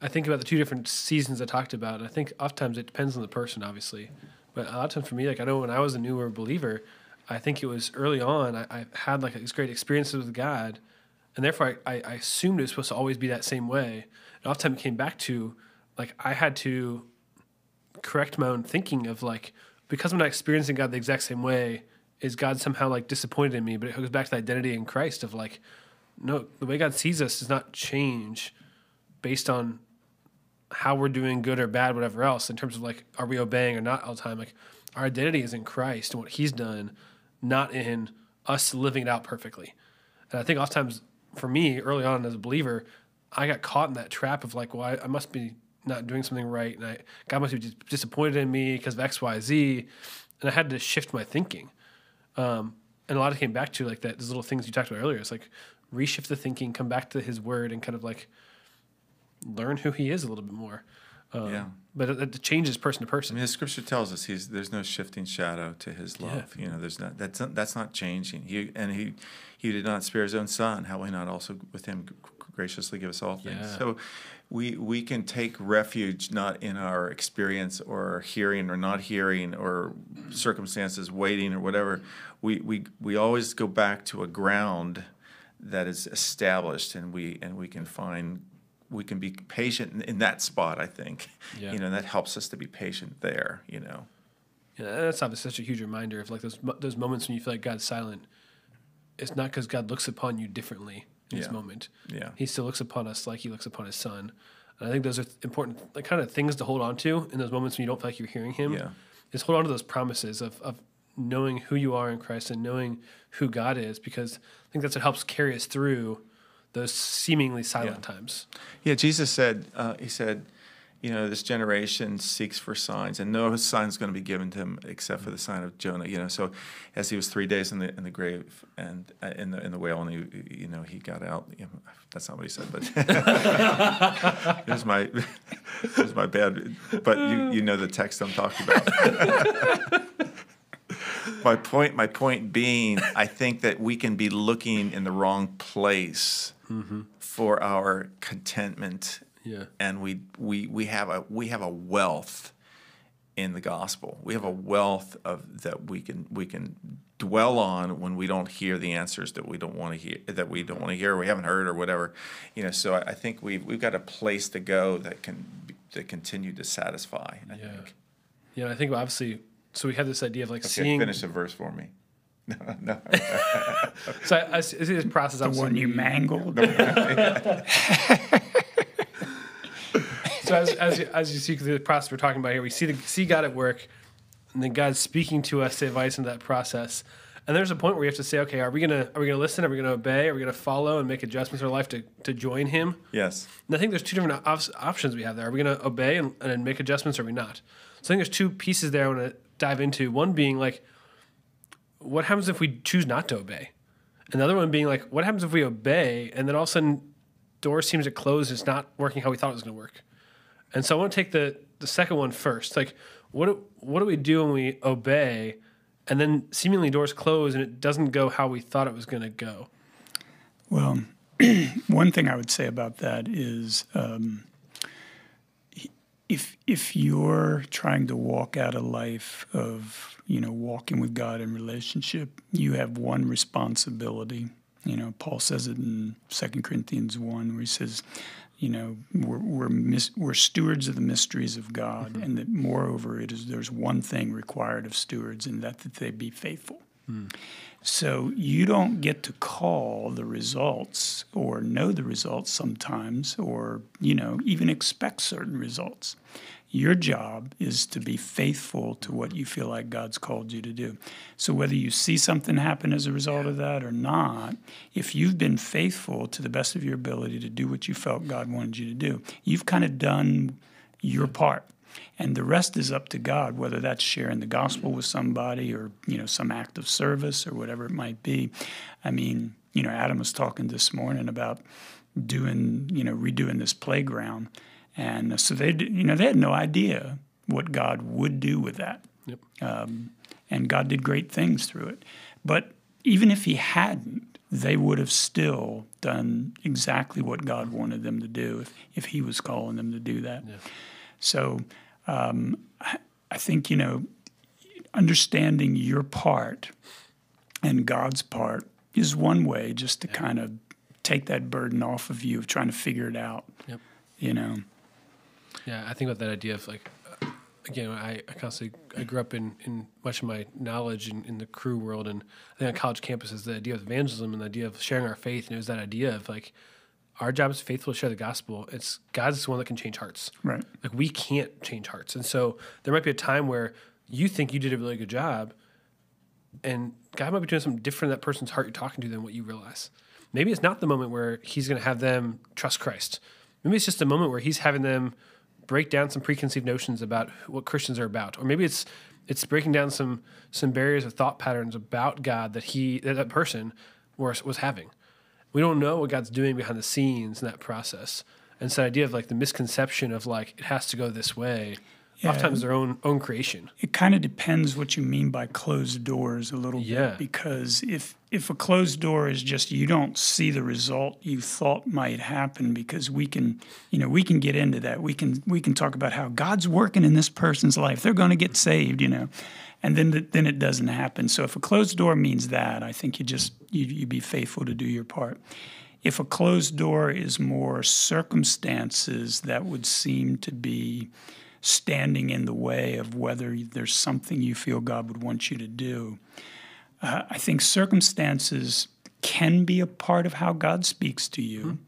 I think about the two different seasons I talked about. And I think oftentimes it depends on the person, obviously. But a lot of times for me, like I know when I was a newer believer, I think it was early on, I, I had like these great experiences with God. And therefore I, I assumed it was supposed to always be that same way. And oftentimes came back to like I had to correct my own thinking of like, because I'm not experiencing God the exact same way, is God somehow like disappointed in me? But it goes back to the identity in Christ of like, no, the way God sees us does not change based on how we're doing good or bad, whatever else, in terms of like, are we obeying or not all the time? Like, our identity is in Christ and what He's done, not in us living it out perfectly. And I think oftentimes for me, early on as a believer, I got caught in that trap of like, well, I, I must be not doing something right, and I God must be dis- disappointed in me because of X, Y, Z, and I had to shift my thinking. Um, and a lot of it came back to like that those little things you talked about earlier. It's like reshift the thinking, come back to His Word, and kind of like learn who He is a little bit more. Um, Yeah. But it, it changes person to I person. mean, the scripture tells us he's there's no shifting shadow to his love. You know, there's not that's not, that's not changing. He and he he did not spare his own son. How will he not also with him graciously give us all things? Yeah. So we we can take refuge not in our experience or hearing or not hearing or circumstances waiting or whatever. We we we always go back to a ground that is established and we and we can find we can be patient in, in that spot i think Yeah. you know and that helps us to be patient there you know Yeah, that's obviously such a huge reminder of like those those moments when you feel like God's silent. It's not because God looks upon you differently in this moment. Yeah. He still looks upon us like He looks upon His Son. And I think those are important, like kind of things to hold on to in those moments when you don't feel like you're hearing Him. Yeah. Is hold on to those promises of of knowing who you are in Christ and knowing who God is, because I think that's what helps carry us through those seemingly silent Yeah. times. yeah jesus said uh, he said you know this generation seeks for signs and no sign is going to be given to him except for the sign of jonah you know so as he was three days in the in the grave and uh, in the in the whale and he you know he got out you know, that's not what he said but was my was my bad but you you know the text i'm talking about my point my point being i think that we can be looking in the wrong place for our contentment Yeah. and we we we have a we have a wealth in the gospel we have a wealth of that we can we can dwell on when we don't hear the answers that we don't want to hear that we don't want to hear or we haven't heard or whatever you know so i, I think we've we've got a place to go that can that continue to satisfy i Yeah. think Yeah. I think obviously, so we have this idea of like okay, seeing. finish a verse for me no no So I, I see this process. The obviously one you we- mangled. So as, as, you- as you see through the process we're talking about here, we see the, see God at work, and then God's speaking to us to advice in that process. And there's a point where we have to say, okay, are we gonna are we gonna listen? Are we gonna obey? Are we gonna follow and make adjustments in our life to, to join Him? yes And I think there's two different op- options we have there. Are we gonna obey and, and make adjustments, or are we not? So I think there's two pieces there I want to dive into. One being like, what happens if we choose not to obey? Another one being like, what happens if we obey and then all of a sudden doors seems to close, it's not working how we thought it was going to work. And so I want to take the the second one first. Like, what do, what do we do when we obey, and then seemingly doors close and it doesn't go how we thought it was going to go? Well, one thing I would say about that is um, if if you're trying to walk out a life of you know walking with God in relationship, you have one responsibility. You know, Paul says it in Second Corinthians one, where he says, you know, we're we're, mis- we're stewards of the mysteries of God, mm-hmm. and that moreover, it is there's one thing required of stewards, and that that they be faithful. Hmm. So you don't get to call the results or know the results sometimes or, you know, even expect certain results. Your job is to be faithful to what you feel like God's called you to do. So whether you see something happen as a result of that or not, if you've been faithful to the best of your ability to do what you felt God wanted you to do, you've kind of done your part and the rest is up to God, whether that's sharing the gospel with somebody or you know some act of service or whatever it might be. I mean, you know, Adam was talking this morning about doing you know redoing this playground, and so they you know they had no idea what God would do with that, Yep. um, and God did great things through it. But even if He hadn't, they would have still done exactly what God wanted them to do if, if He was calling them to do that. So um, I, I think, you know, understanding your part and God's part is one way just to kind of take that burden off of you of trying to figure it out. Yep. You know, Yeah, I think about that idea of like, uh, again, I, I constantly I grew up in, in much of my knowledge in, in the Cru world, and I think on college campuses, the idea of evangelism and the idea of sharing our faith, and it was that idea of like, our job is faithful to share the gospel. It's God's the one that can change hearts. right? Like we can't change hearts, and so there might be a time where you think you did a really good job, and God might be doing something different in that person's heart you're talking to than what you realize. Maybe it's not the moment where He's going to have them trust Christ. Maybe it's just a moment where He's having them break down some preconceived notions about what Christians are about, or maybe it's it's breaking down some some barriers of thought patterns about God that he that, that person was was having. We don't know what God's doing behind the scenes in that process. And so the idea of like the misconception of like it has to go this way, Yeah. oftentimes their own own creation. It kind of depends what you mean by closed doors a little Yeah. bit because if if a closed door is just you don't see the result you thought might happen because we can you know we can get into that we can we can talk about how God's working in this person's life they're going to get saved you know and then the, then it doesn't happen so if a closed door means that I think you just you you be faithful to do your part if a closed door is more circumstances that would seem to be standing in the way of whether there's something you feel God would want you to do. Uh, I think circumstances can be a part of how God speaks to you,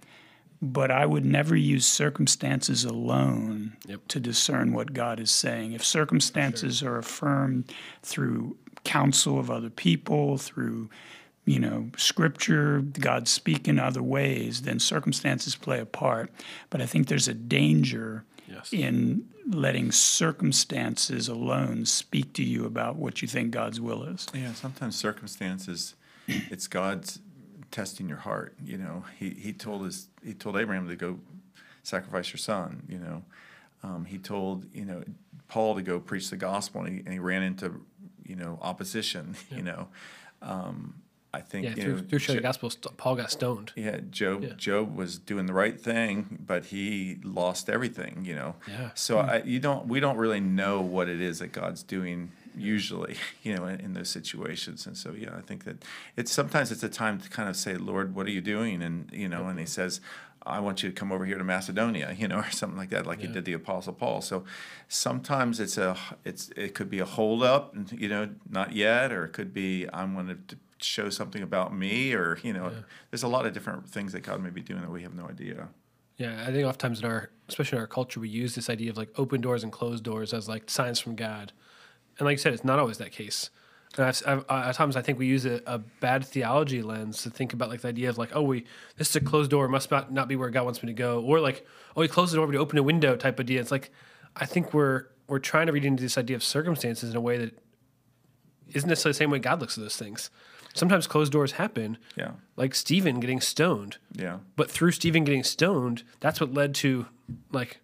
but I would never use circumstances alone Yep. to discern what God is saying. If circumstances are affirmed through counsel of other people, through you know, scripture, God speaking other ways, then circumstances play a part. But I think there's a danger Yes. in letting circumstances alone speak to you about what you think God's will is. Yeah, sometimes circumstances, it's God's testing your heart. You know, he he told his he told Abraham to go sacrifice your son. You know, um, he told you know Paul to go preach the gospel, and he, and he ran into you know opposition. You know, um, I think Yeah, you through, know, through sharing Jo- the gospel, Paul got stoned. yeah, Job. Yeah. Job was doing the right thing, but he lost everything. You know. Yeah. So hmm. I, you don't. We don't really know what it is that God's doing usually. You know, in, in those situations, and so yeah, I think that it's sometimes it's a time to kind of say, Lord, what are you doing? And you know, and He says. I want you to come over here to Macedonia, you know, or something like that, like he Yeah. did the Apostle Paul. So sometimes it's a, it's it could be a hold up, and you know, not yet, or it could be I'm going to show something about me, or you know, there's a lot of different things that God may be doing that we have no idea. Yeah, I think oftentimes in our, especially in our culture, we use this idea of like open doors and closed doors as like signs from God, and like you said, it's not always that case. And I've, I've, at times, I think we use a, a bad theology lens to think about like the idea of like, oh, we this is a closed door, must not not be where God wants me to go, or like, oh, we closed the door, but he opened a window type idea. It's like, I think we're we're trying to read into this idea of circumstances in a way that isn't necessarily the same way God looks at those things. Sometimes closed doors happen, Yeah, like Stephen getting stoned. yeah, But through Stephen getting stoned, that's what led to like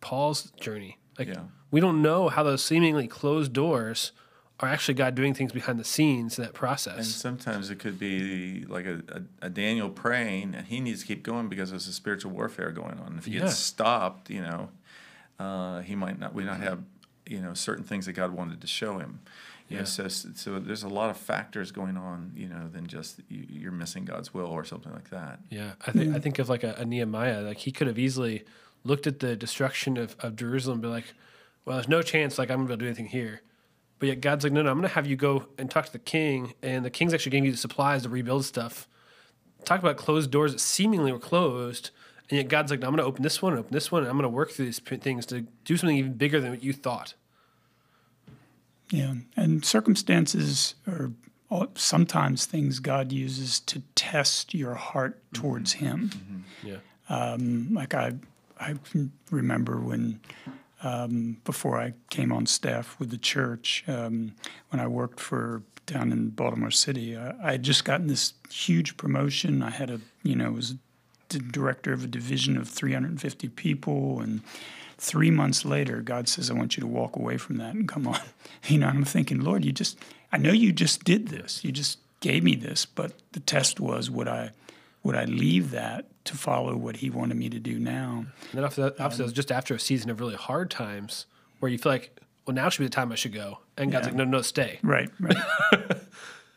Paul's journey. Like Yeah. we don't know how those seemingly closed doors are actually God doing things behind the scenes in that process. and sometimes it could be like a, a, a Daniel praying, and he needs to keep going because there's a spiritual warfare going on. If he Yeah. gets stopped, you know, uh, he might not. We not have you know certain things that God wanted to show him. You know, Yeah. so so there's a lot of factors going on, you know, than just you, you're missing God's will or something like that. Yeah, I think I mm. think of like a, a Nehemiah. Like he could have easily looked at the destruction of, of Jerusalem and be like, "Well, there's no chance like I'm gonna be able to do anything here." But yet God's like, "No, no, I'm gonna have you go and talk to the king, and the king's actually giving you the supplies to rebuild stuff." Talk about closed doors that seemingly were closed, and yet God's like, no, "I'm gonna open this one, and open this one, and I'm gonna work through these things to do something even bigger than what you thought." Yeah, and circumstances are sometimes things God uses to test your heart towards Him. Yeah, Um, like I, I remember when um, before I came on staff with the church, um, when I worked for down in Baltimore City, I, I had just gotten this huge promotion. I had a, you know, was the director of a division of 350 people, and three months later, God says, "I want you to walk away from that and come on." You know, I'm thinking, Lord, you just, I know you just did this. You just gave me this, but the test was, would I, would I leave that to follow what He wanted me to do now? and then after that, after that was just after a season of really hard times where you feel like, "Well, now should be the time I should go," and God's Yeah. like, "No, no, stay." Right, right.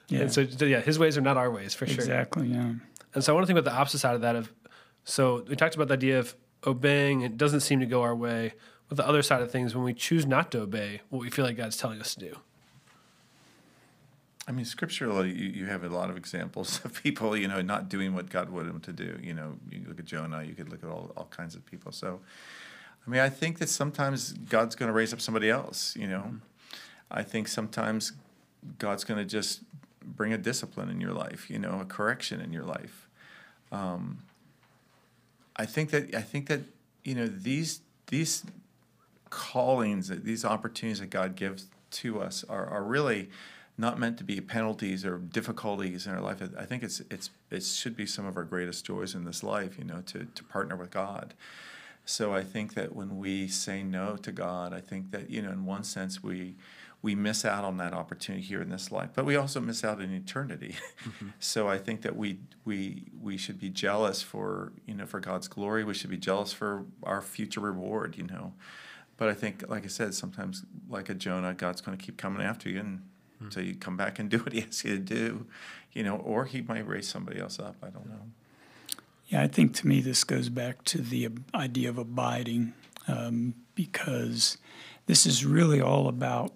yeah, And so, so, yeah, His ways are not our ways for sure. exactly. Yeah. And so I want to think about the opposite side of that. Of so we talked about the idea of obeying. It doesn't seem to go our way. But the other side of things, when we choose not to obey what we feel like God's telling us to do. I mean, scripturally, you, you have a lot of examples of people, you know, not doing what God wanted them to do. You know, you look at Jonah, you could look at all, all kinds of people. So, I mean, I think that sometimes God's going to raise up somebody else, you know. I think sometimes God's going to just bring a discipline in your life, you know, a correction in your life. Um, I think that I think that you know these these callings, these opportunities that God gives to us are, are really not meant to be penalties or difficulties in our life. I think it's it's it should be some of our greatest joys in this life, you know, to, to partner with God. So I think that when we say no to God, I think that, you know, in one sense we we miss out on that opportunity here in this life, but we also miss out in eternity. Mm-hmm. so I think that we we we should be jealous for you know for God's glory. We should be jealous for our future reward. You know, but I think, like I said, sometimes like a Jonah, God's going to keep coming after you and mm-hmm. until you come back and do what He asks you to do. You know, or He might raise somebody else up. I don't know. Yeah, I think to me this goes back to the idea of abiding um, because this is really all about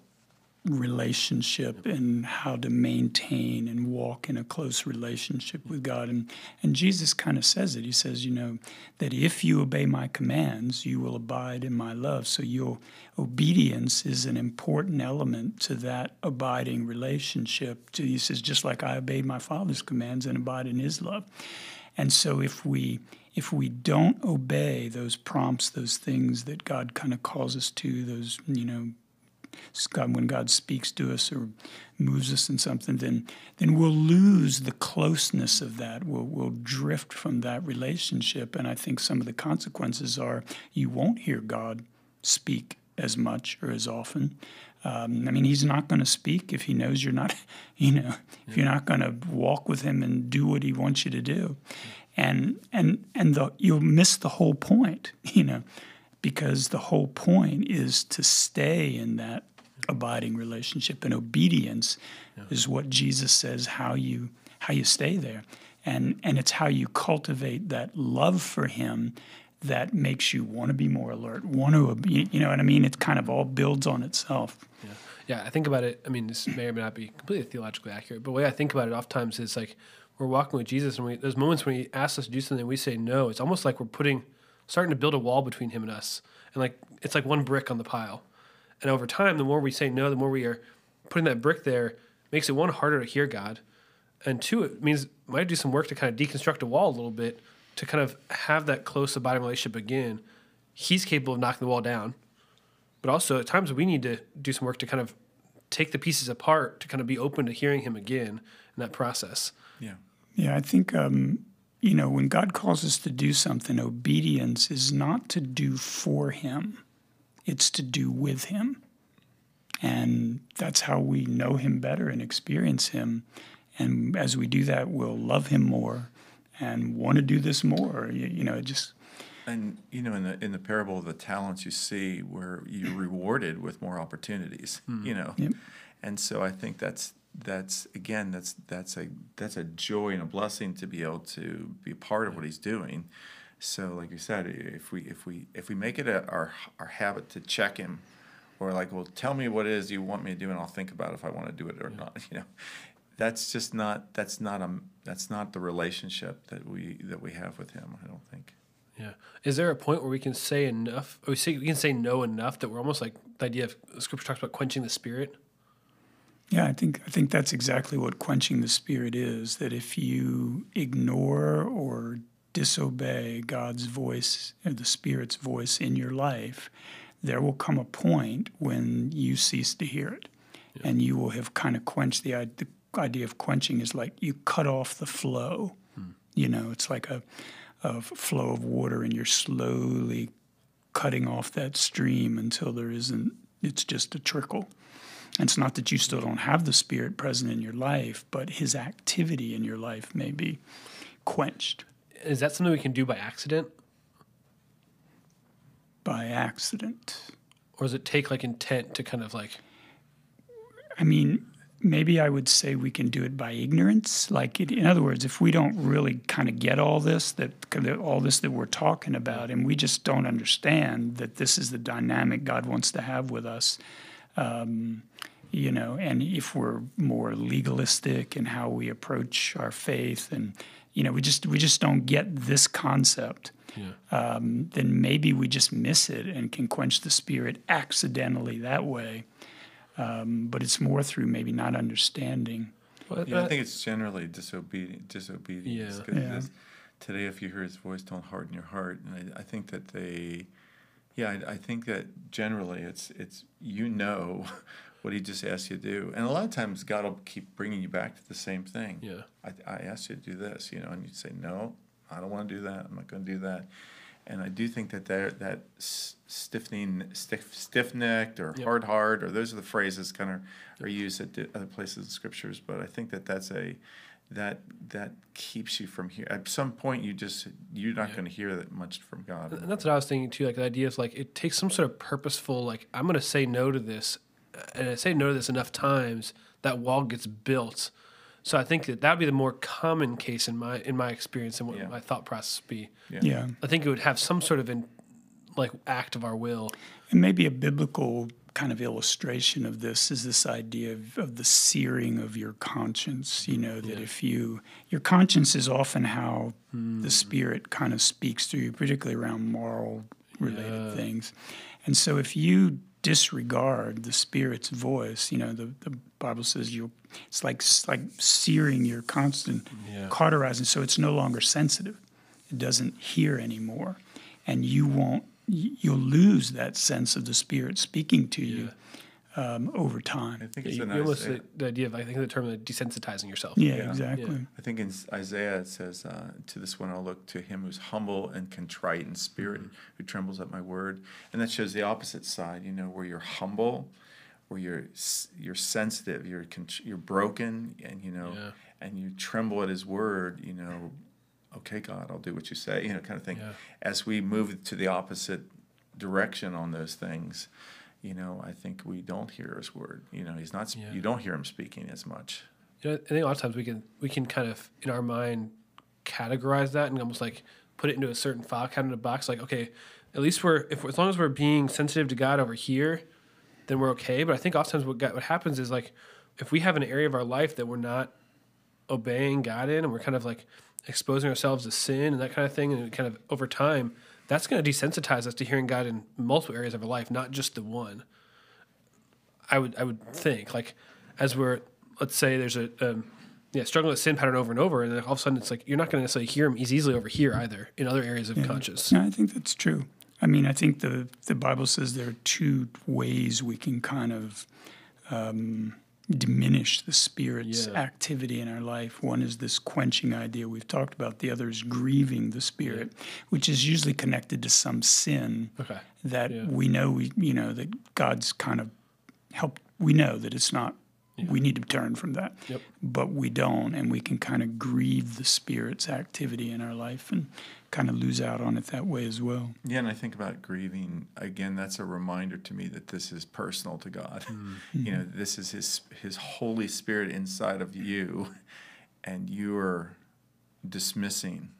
relationship and how to maintain and walk in a close relationship with God. And, and Jesus kind of says it. He says, you know, that if you obey my commands, you will abide in my love. So your obedience is an important element to that abiding relationship. He says, just like I obeyed my Father's commands and abide in his love. And so if we if we don't obey those prompts, those things that God kind of calls us to, those, you know, God, when God speaks to us or moves us in something, then then we'll lose the closeness of that. We'll we'll drift from that relationship, and I think some of the consequences are you won't hear God speak as much or as often. Um, I mean, He's not going to speak if He knows you're not, you know, if you're not going to walk with Him and do what He wants you to do, and and and the, you'll miss the whole point, you know because the whole point is to stay in that abiding relationship and obedience yeah. is what Jesus says how you how you stay there. And and it's how you cultivate that love for him that makes you want to be more alert want to you know what I mean? It kind of all builds on itself. Yeah. Yeah I think about it I mean this may or may not be completely theologically accurate but the way I think about it oftentimes is like we're walking with Jesus and we, there's moments when he asks us to do something and we say no. It's almost like we're putting starting to build a wall between him and us. And like it's like one brick on the pile. And over time, the more we say no, the more we are putting that brick there, makes it one harder to hear God. And two, it means might do some work to kind of deconstruct a wall a little bit to kind of have that close abiding relationship again. He's capable of knocking the wall down. But also at times we need to do some work to kind of take the pieces apart to kind of be open to hearing him again in that process. Yeah. Yeah, I think um, you know, when God calls us to do something, obedience is not to do for Him, it's to do with Him. And that's how we know Him better and experience Him. And as we do that, we'll love Him more and want to do this more. You, you know, just. And you know, in the in the parable of the talents, you see where you're rewarded with more opportunities. Mm. You know, yep. and so I think that's that's again that's that's a that's a joy and a blessing to be able to be a part of what he's doing. So like you said if we if we if we make it a, our our habit to check him or like well tell me what it is you want me to do and i'll think about if i want to do it or not you know? That's just not that's not a that's not the relationship that we that we have with him i don't think. Yeah. Is there a point where we can say enough or we say we can say no enough that we're almost like the idea of scripture talks about quenching the spirit yeah, I think I think that's exactly what quenching the spirit is. That if you ignore or disobey God's voice or the Spirit's voice in your life, there will come a point when you cease to hear it, yeah. and you will have kind of quenched the, the idea of quenching is like you cut off the flow. Hmm. You know, it's like a, a flow of water, and you're slowly cutting off that stream until there isn't. It's just a trickle. And it's not that you still don't have the Spirit present in your life, but His activity in your life may be quenched. Is that something we can do by accident? By accident. Or does it take like intent to kind of like. I mean, maybe I would say we can do it by ignorance. Like, it, in other words, if we don't really kind of get all this, that all this that we're talking about, and we just don't understand that this is the dynamic God wants to have with us, um, you know, and if we're more legalistic in how we approach our faith, and you know, we just we just don't get this concept. Yeah. Um, then maybe we just miss it and can quench the spirit accidentally that way. Um, but it's more through maybe not understanding. Well, yeah, I think it's generally disobedient. Disobedience. Yeah. yeah. Today, if you hear His voice, don't harden your heart. And I, I think that they Yeah, I, I think that generally it's it's you know what he just asked you to do, and a lot of times God will keep bringing you back to the same thing. Yeah. I, I asked you to do this, you know, and you'd say no, I don't want to do that. I'm not going to do that. And I do think that there that stiffening, stiff, stiff-necked or Yep. hard heart, or those are the phrases kind of are used at other places in scriptures. But I think that that's a that that keeps you from here. At some point, you just you're not Yeah. going to hear that much from God. And that's what I was thinking too. Like the idea is like it takes some sort of purposeful. Like I'm going to say no to this, uh, and I say no to this enough times that wall gets built. So I think that that would be the more common case in my in my experience and what Yeah. my thought process would be. Yeah. I think it would have some sort of in, like act of our will. And maybe a biblical kind of illustration of this is this idea of, of the searing of your conscience. You know, that Yeah. if you, your conscience is often how Hmm. the Spirit kind of speaks through you, particularly around moral related Yeah. things. And so if you disregard the Spirit's voice, you know, the, the Bible says you it's like it's like searing your constant Yeah. cauterizing so it's no longer sensitive. It doesn't hear anymore. And you won't you'll lose that sense of the Spirit speaking to you um, over time. I time. think Yeah, it's you, an you almost Isaiah- the, the idea of I think the term of desensitizing yourself. Yeah, Yeah. exactly. I think in Isaiah it says, uh, "To this one I'll look, to him who's humble and contrite in spirit, who trembles at my word." And that shows the opposite side. You know, where you're humble, where you're you're sensitive, you're con- you're broken, and you know, Yeah. and you tremble at His word. You know, okay, God, I'll do what you say. You know, kind of thing. Yeah. As we move to the opposite direction on those things. You know, I think we don't hear his word. You know, he's not. Yeah. You don't hear him speaking as much. You know, I think a lot of times we can we can kind of in our mind categorize that and almost like put it into a certain file cabinet box. Like, okay, at least we're if as long as we're being sensitive to God over here, then we're okay. But I think oftentimes what God, what happens is like if we have an area of our life that we're not obeying God in, and we're kind of like exposing ourselves to sin and that kind of thing, and kind of over time, that's going to desensitize us to hearing God in multiple areas of our life, not just the one. I would I would think like as we're let's say there's a um, yeah struggling with sin pattern over and over, and then all of a sudden it's like you're not going to necessarily hear him as easily over here either in other areas of conscious. No, I think that's true. I mean, I think the, the Bible says there are two ways we can kind of um, diminish the Spirit's Yeah. activity in our life. One is this quenching idea we've talked about, the other is grieving the Spirit, which is usually connected to some sin Okay. that Yeah. we know we you know that God's kind of helped we know that it's not we need to turn from that Yep. but we don't and we can kind of grieve the spirit's activity in our life and kind of lose out on it that way as well Yeah, and I think about grieving again. That's a reminder to me that this is personal to God. Mm. You know, mm-hmm. this is His His Holy Spirit inside of you, and you are dismissing,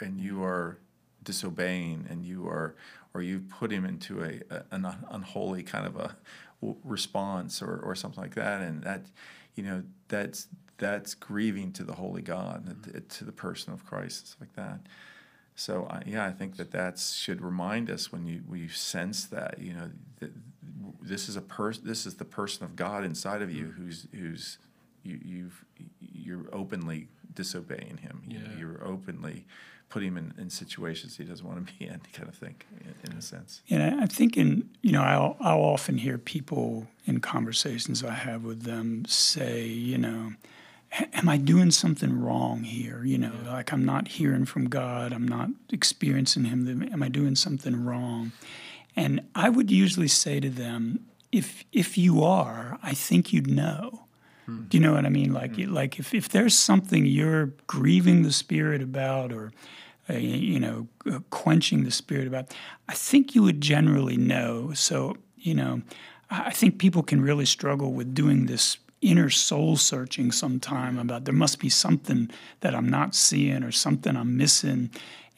and you are disobeying, and you are, or you've put Him into a, a an unholy kind of a w- response, or or something like that, and that, you know, that's that's grieving to the Holy God, to- to the person of Christ, and stuff like that. So I yeah, I think that that should remind us when you we sense that you know that this is a person, this is the person of God inside of you mm. who's who's you you've you're openly disobeying him. You know, Yeah. you're openly putting him in, in situations he doesn't want to be in, kind of thing, in, in a sense. and I, I think in you know I'll, I'll often hear people in conversations I have with them say you know am I doing something wrong here? You know like I'm not hearing from God. I'm not experiencing him. Am I doing something wrong? And I would usually say to them if if you are I think you'd know. Hmm. Do you know what I mean? Like, hmm. like if, if there's something you're grieving the spirit about, or you know, uh, quenching the spirit about, I think you would generally know. So, you know, I I think people can really struggle with doing this inner soul searching sometime about there must be something that I'm not seeing or something I'm missing.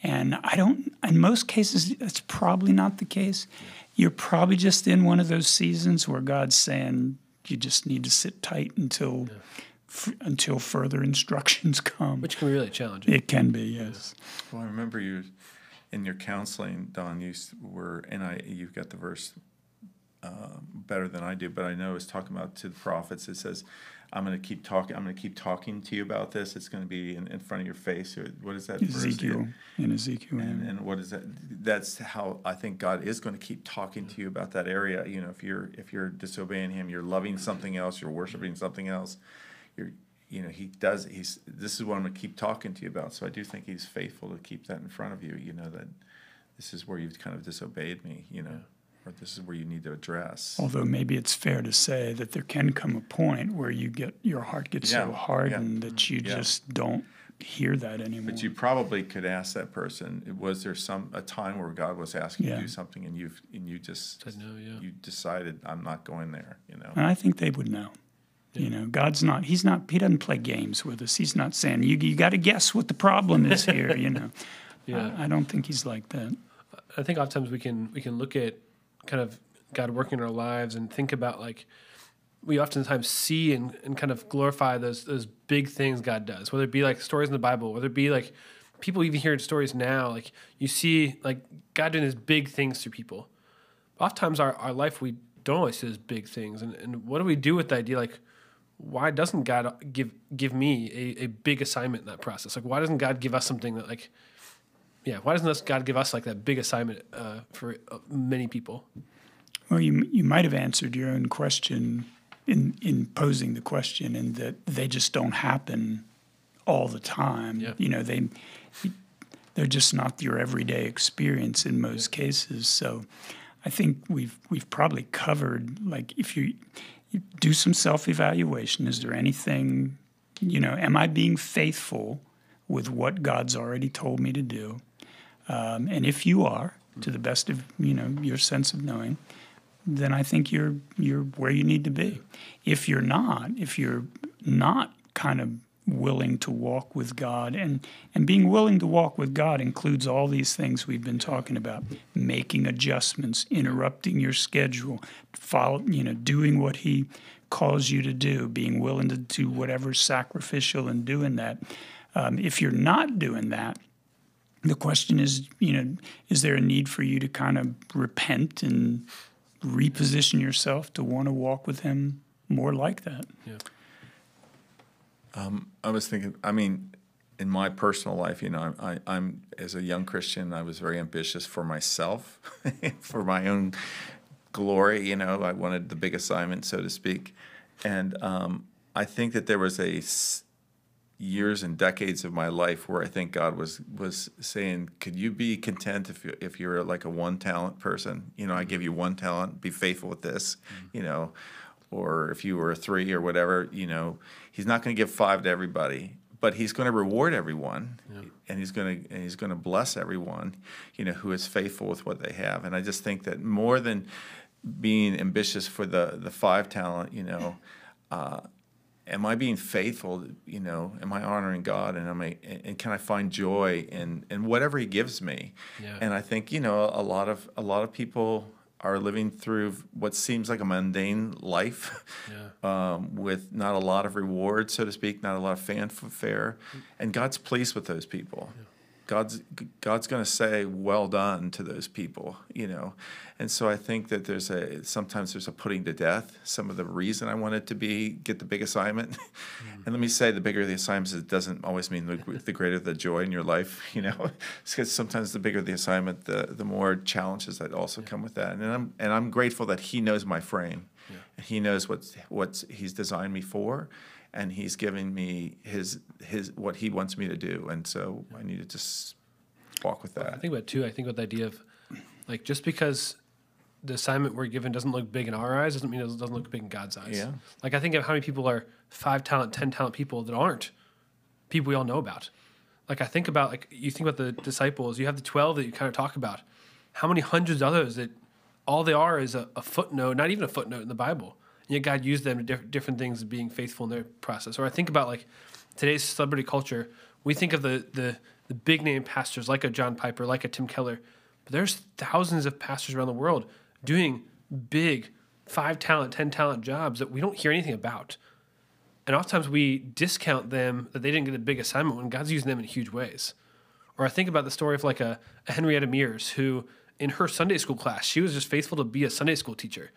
And I don't, in most cases, that's probably not the case. You're probably just in one of those seasons where God's saying, you just need to sit tight until f- until further instructions come. Which can be really challenging. it can be, yes. Well, I remember you in your counseling, Don. You were, and I, you've got the verse uh, better than I do, but I know it's talking about to the prophets. It says, "I'm going to keep talking. I'm going to keep talking to you about this. It's going to be in, in front of your face." What is that? verse? Ezekiel in Ezekiel. And, and what is that? That's how I think God is going to keep talking to you about that area. You know, if you're if you're disobeying Him, you're loving something else, you're worshiping something else. You're, you know, He does. He's. This is what I'm going to keep talking to you about. So I do think He's faithful to keep that in front of you. You know that this is where you've kind of disobeyed me. You know, or this is where you need to address. Although maybe it's fair to say that there can come a point where you get your heart gets so Yeah, yeah. hardened that you Yeah. just don't hear that anymore. But you probably could ask that person: Was there some a time where God was asking you to do something, and you've and you just Said no, yeah. you decided I'm not going there? You know. And I think they would know. You know, God's not. He's not. He doesn't play games with us. He's not saying you. You got to guess what the problem is here. You know. Yeah. I, I don't think he's like that. I think oftentimes we can we can look at kind of God working in our lives and think about like we oftentimes see and, and kind of glorify those those big things God does, whether it be like stories in the Bible, whether it be like people even hearing stories now, like you see like God doing his big things through people. Oftentimes our, our life we don't always see those big things. And, and what do we do with the idea like why doesn't God give give me a, a big assignment in that process? Like why doesn't God give us something that like yeah, why doesn't God give us like that big assignment uh, for uh, many people? Well, you you might have answered your own question in in posing the question, in that they just don't happen all the time. Yeah. You know, they they're just not your everyday experience in most cases. So, I think we've we've probably covered like if you, do some self evaluation. Is there anything, you know, am I being faithful with what God's already told me to do? Um, and if you are, to the best of you know your sense of knowing, then I think you're you're where you need to be. If you're not, if you're not kind of willing to walk with God. And and being willing to walk with God includes all these things we've been talking about. Making adjustments interrupting your schedule follow you know doing what he calls you to do being willing to do whatever's sacrificial in doing that. Um, if you're not doing that the question is, you know, is there a need for you to kind of repent and reposition yourself to want to walk with Him more like that? Um, I was thinking. I mean, in my personal life, you know, I, I'm as a young Christian, I was very ambitious for myself, for my own glory. You know, I wanted the big assignment, so to speak, and um, I think that there was a s- years and decades of my life where I think God was was saying, "Could you be content if you if you're like a one talent person? You know, I give mm-hmm. you one talent, be faithful with this. Mm-hmm. You know." Or if you were a three or whatever, you know, he's not going to give five to everybody, but he's going to reward everyone, and he's going to and he's going to bless everyone, you know, who is faithful with what they have. And I just think that more than being ambitious for the the five talent, you know, uh, am I being faithful? You know, am I honoring God, and am I and can I find joy in in whatever He gives me? Yeah. And I think you know a lot of a lot of people are living through what seems like a mundane life, um, with not a lot of reward, so to speak, not a lot of fanfare, and God's pleased with those people. God's God's going to say, "Well done" to those people, you know, and so I think that there's a sometimes there's a putting to death. Some of the reason I wanted to be get the big assignment, and let me say the bigger the assignment it doesn't always mean the, the greater the joy in your life, you know, because sometimes the bigger the assignment, the the more challenges that also come with that, and I'm and I'm grateful that He knows my frame, He knows what's what's He's designed me for, and he's giving me his his what he wants me to do and so i need to just walk with that. I think about it too. I think about the idea of like just because the assignment we're given doesn't look big in our eyes doesn't mean it doesn't look big in God's eyes. Yeah. Like I think of how many people are five talent, ten talent people that aren't people we all know about. Like I think about like you think about the disciples. You have the twelve that you kind of talk about. How many hundreds of others that all they are is a, a footnote, not even a footnote in the Bible. Yet God used them to diff- different things, being faithful in their process. Or I think about like today's celebrity culture. We think of the the the big name pastors like a John Piper, like a Tim Keller, but there's thousands of pastors around the world doing big five talent, ten talent jobs that we don't hear anything about. And oftentimes we discount them that they didn't get a big assignment when God's using them in huge ways. Or I think about the story of like a, a Henrietta Mears who, in her Sunday school class, she was just faithful to be a Sunday school teacher.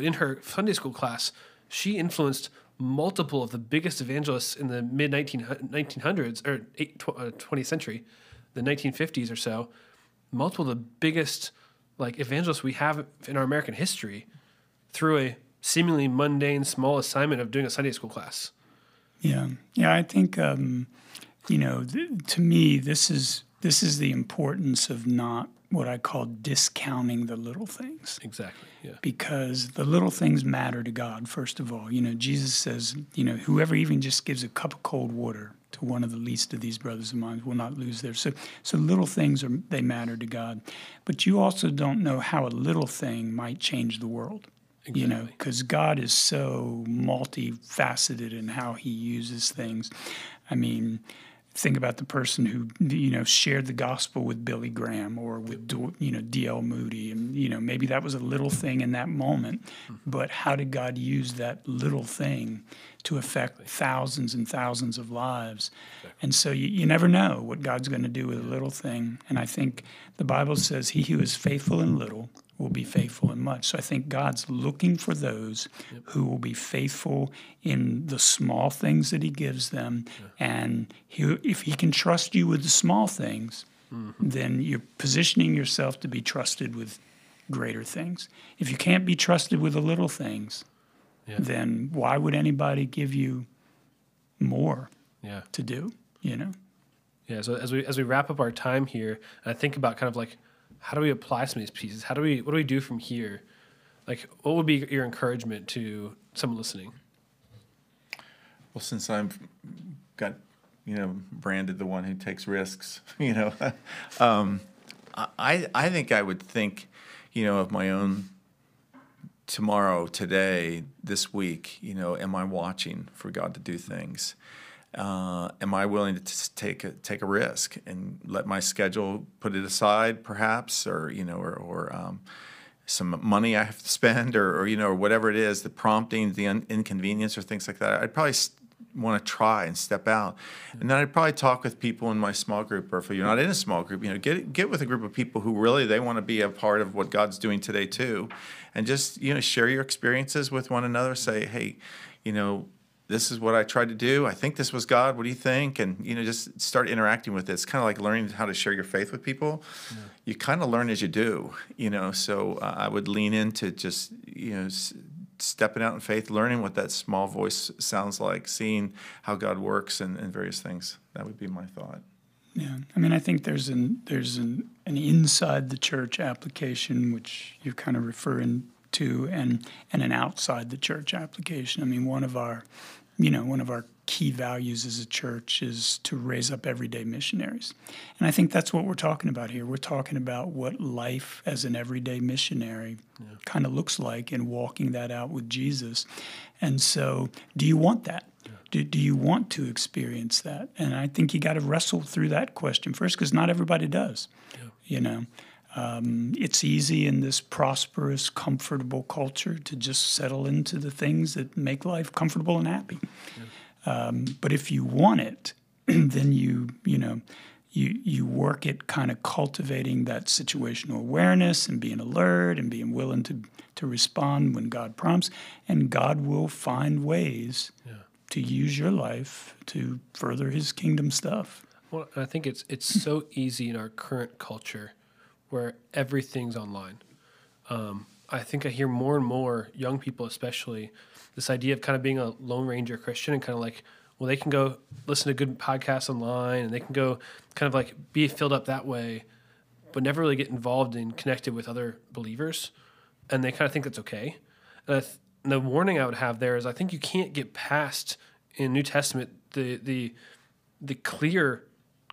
But in her Sunday school class, she influenced multiple of the biggest evangelists in the mid 1900s or 20th uh, century, the 1950s or so. Multiple of the biggest like evangelists we have in our American history through a seemingly mundane small assignment of doing a Sunday school class. Yeah, yeah. I think um, you know, th- to me, this is this is the importance of not what I call discounting the little things. Exactly. Yeah. Because the little things matter to God, first of all. You know, Jesus says, you know, whoever even just gives a cup of cold water to one of the least of these brothers of mine will not lose their. So, so little things are they matter to God, but you also don't know how a little thing might change the world. Exactly. You know, because God is so multifaceted in how He uses things. I mean, think about the person who you know shared the gospel with Billy Graham or with you know D.L. Moody, and you know maybe that was a little thing in that moment, mm-hmm. but how did God use that little thing to affect thousands and thousands of lives? And so you, you never know what God's going to do with a little thing. And I think the Bible says, "He who is faithful in little will be faithful in much. So I think God's looking for those yep. who will be faithful in the small things that He gives them. Yeah. And he, if He can trust you with the small things, mm-hmm. then you're positioning yourself to be trusted with greater things. If you can't be trusted with the little things, yeah. then why would anybody give you more yeah. to do? You know. Yeah. So as we as we wrap up our time here, I think about kind of like how do we apply some of these pieces? How do we what do we do from here? Like, what would be your encouragement to someone listening? Well, since I've got you know branded the one who takes risks, you know, um, I I think I would think, you know, of my own tomorrow, today, this week. You know, am I watching for God to do things? Uh, am I willing to take a, take a risk and let my schedule put it aside, perhaps, or you know, or, or um, some money I have to spend, or, or, you know, or whatever it is, the prompting, the un- inconvenience, or things like that. I'd probably st- want to try and step out, and then I'd probably talk with people in my small group, or if you're not in a small group, you know, get get with a group of people who really they want to be a part of what God's doing today too, and just you know share your experiences with one another. Say, hey, you know this is what I tried to do. I think this was God. What do you think? And you know, just start interacting with it. It's kind of like learning how to share your faith with people. Yeah. You kind of learn as you do. You know, so uh, I would lean into just you know s- stepping out in faith, learning what that small voice sounds like, seeing how God works, and, and various things. That would be my thought. Yeah, I mean, I think there's an there's an, an inside the church application which you're kind of referring to, and and an outside the church application. I mean, one of our you know, one of our key values as a church is to raise up everyday missionaries. And I think that's what we're talking about here. We're talking about what life as an everyday missionary yeah. kind of looks like and walking that out with Jesus. And so, do you want that? Yeah. Do, do you want to experience that? And I think you got to wrestle through that question first because not everybody does. Yeah. You know, um, it's easy in this prosperous, comfortable culture to just settle into the things that make life comfortable and happy. Yeah. Um, but if you want it, then you you know you you work at kind of cultivating that situational awareness and being alert and being willing to to respond when God prompts, and God will find ways yeah. to use your life to further His kingdom stuff. Well, I think it's it's so easy in our current culture where everything's online. Um, I think I hear more and more young people, especially, this idea of kind of being a Lone Ranger Christian and kind of like, well, they can go listen to good podcasts online and they can go kind of like be filled up that way, but never really get involved and connected with other believers. And they kind of think that's okay. And, th- and the warning I would have there is I think you can't get past in New Testament the the the clear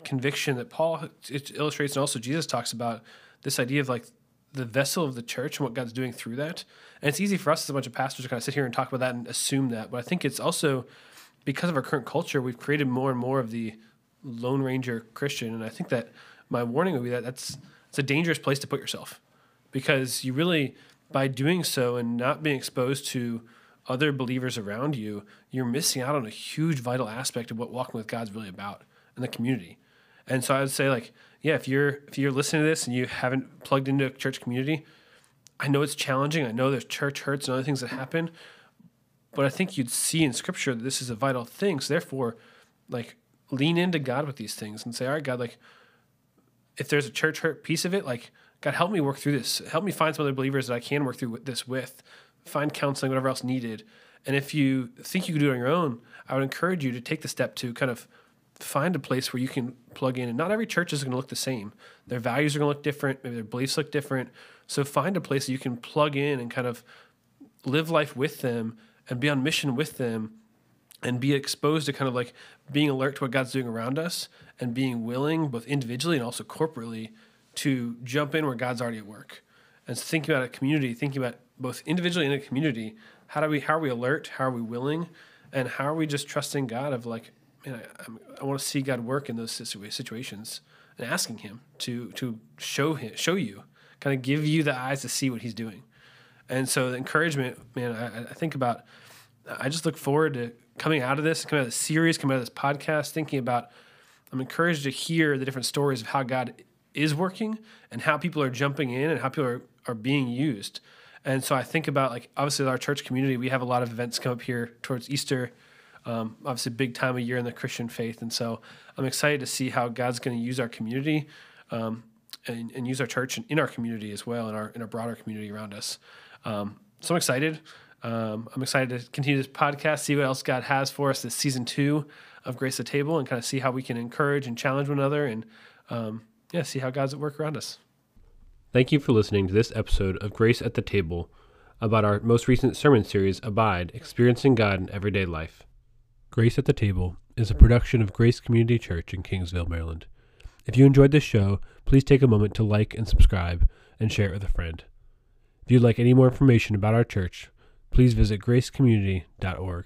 conviction that Paul it illustrates and also Jesus talks about this idea of like the vessel of the church and what God's doing through that. And it's easy for us as a bunch of pastors to kind of sit here and talk about that and assume that. But I think it's also because of our current culture, we've created more and more of the Lone Ranger Christian. And I think that my warning would be that that's it's a dangerous place to put yourself because you really, by doing so and not being exposed to other believers around you, you're missing out on a huge vital aspect of what walking with God's really about in the community. And so I would say like yeah, if you're if you're listening to this and you haven't plugged into a church community, I know it's challenging. I know there's church hurts and other things that happen, but I think you'd see in Scripture that this is a vital thing. So therefore, like lean into God with these things and say, all right, God, like if there's a church hurt piece of it, like God, help me work through this. Help me find some other believers that I can work through this with. Find counseling, whatever else needed. And if you think you can do it on your own, I would encourage you to take the step to kind of find a place where you can plug in. And not every church is going to look the same. Their values are going to look different. Maybe their beliefs look different. So find a place that you can plug in and kind of live life with them and be on mission with them and be exposed to kind of like being alert to what God's doing around us and being willing, both individually and also corporately, to jump in where God's already at work. And so thinking about a community, thinking about both individually and a community, how do we how are we alert? How are we willing? And how are we just trusting God of like, man, I, I want to see God work in those situations and asking Him to to show him show you, kind of give you the eyes to see what He's doing. And so the encouragement, man, I, I think about. I just look forward to coming out of this, coming out of this series, coming out of this podcast, thinking about. I'm encouraged to hear the different stories of how God is working and how people are jumping in and how people are, are being used. And so I think about like obviously our church community, we have a lot of events come up here towards Easter. Um, obviously, big time of year in the Christian faith, and so I'm excited to see how God's going to use our community um, and, and, use our church and in our community as well, in our in our broader community around us. Um, so I'm excited. Um, I'm excited to continue this podcast, see what else God has for us this season two of Grace at the Table, and kind of see how we can encourage and challenge one another, and um, yeah, see how God's at work around us. Thank you for listening to this episode of Grace at the Table about our most recent sermon series, Abide Experiencing God in Everyday Life. Grace at the Table is a production of Grace Community Church in Kingsville, Maryland. If you enjoyed this show, please take a moment to like and subscribe and share it with a friend. If you'd like any more information about our church, please visit gracecommunity.org.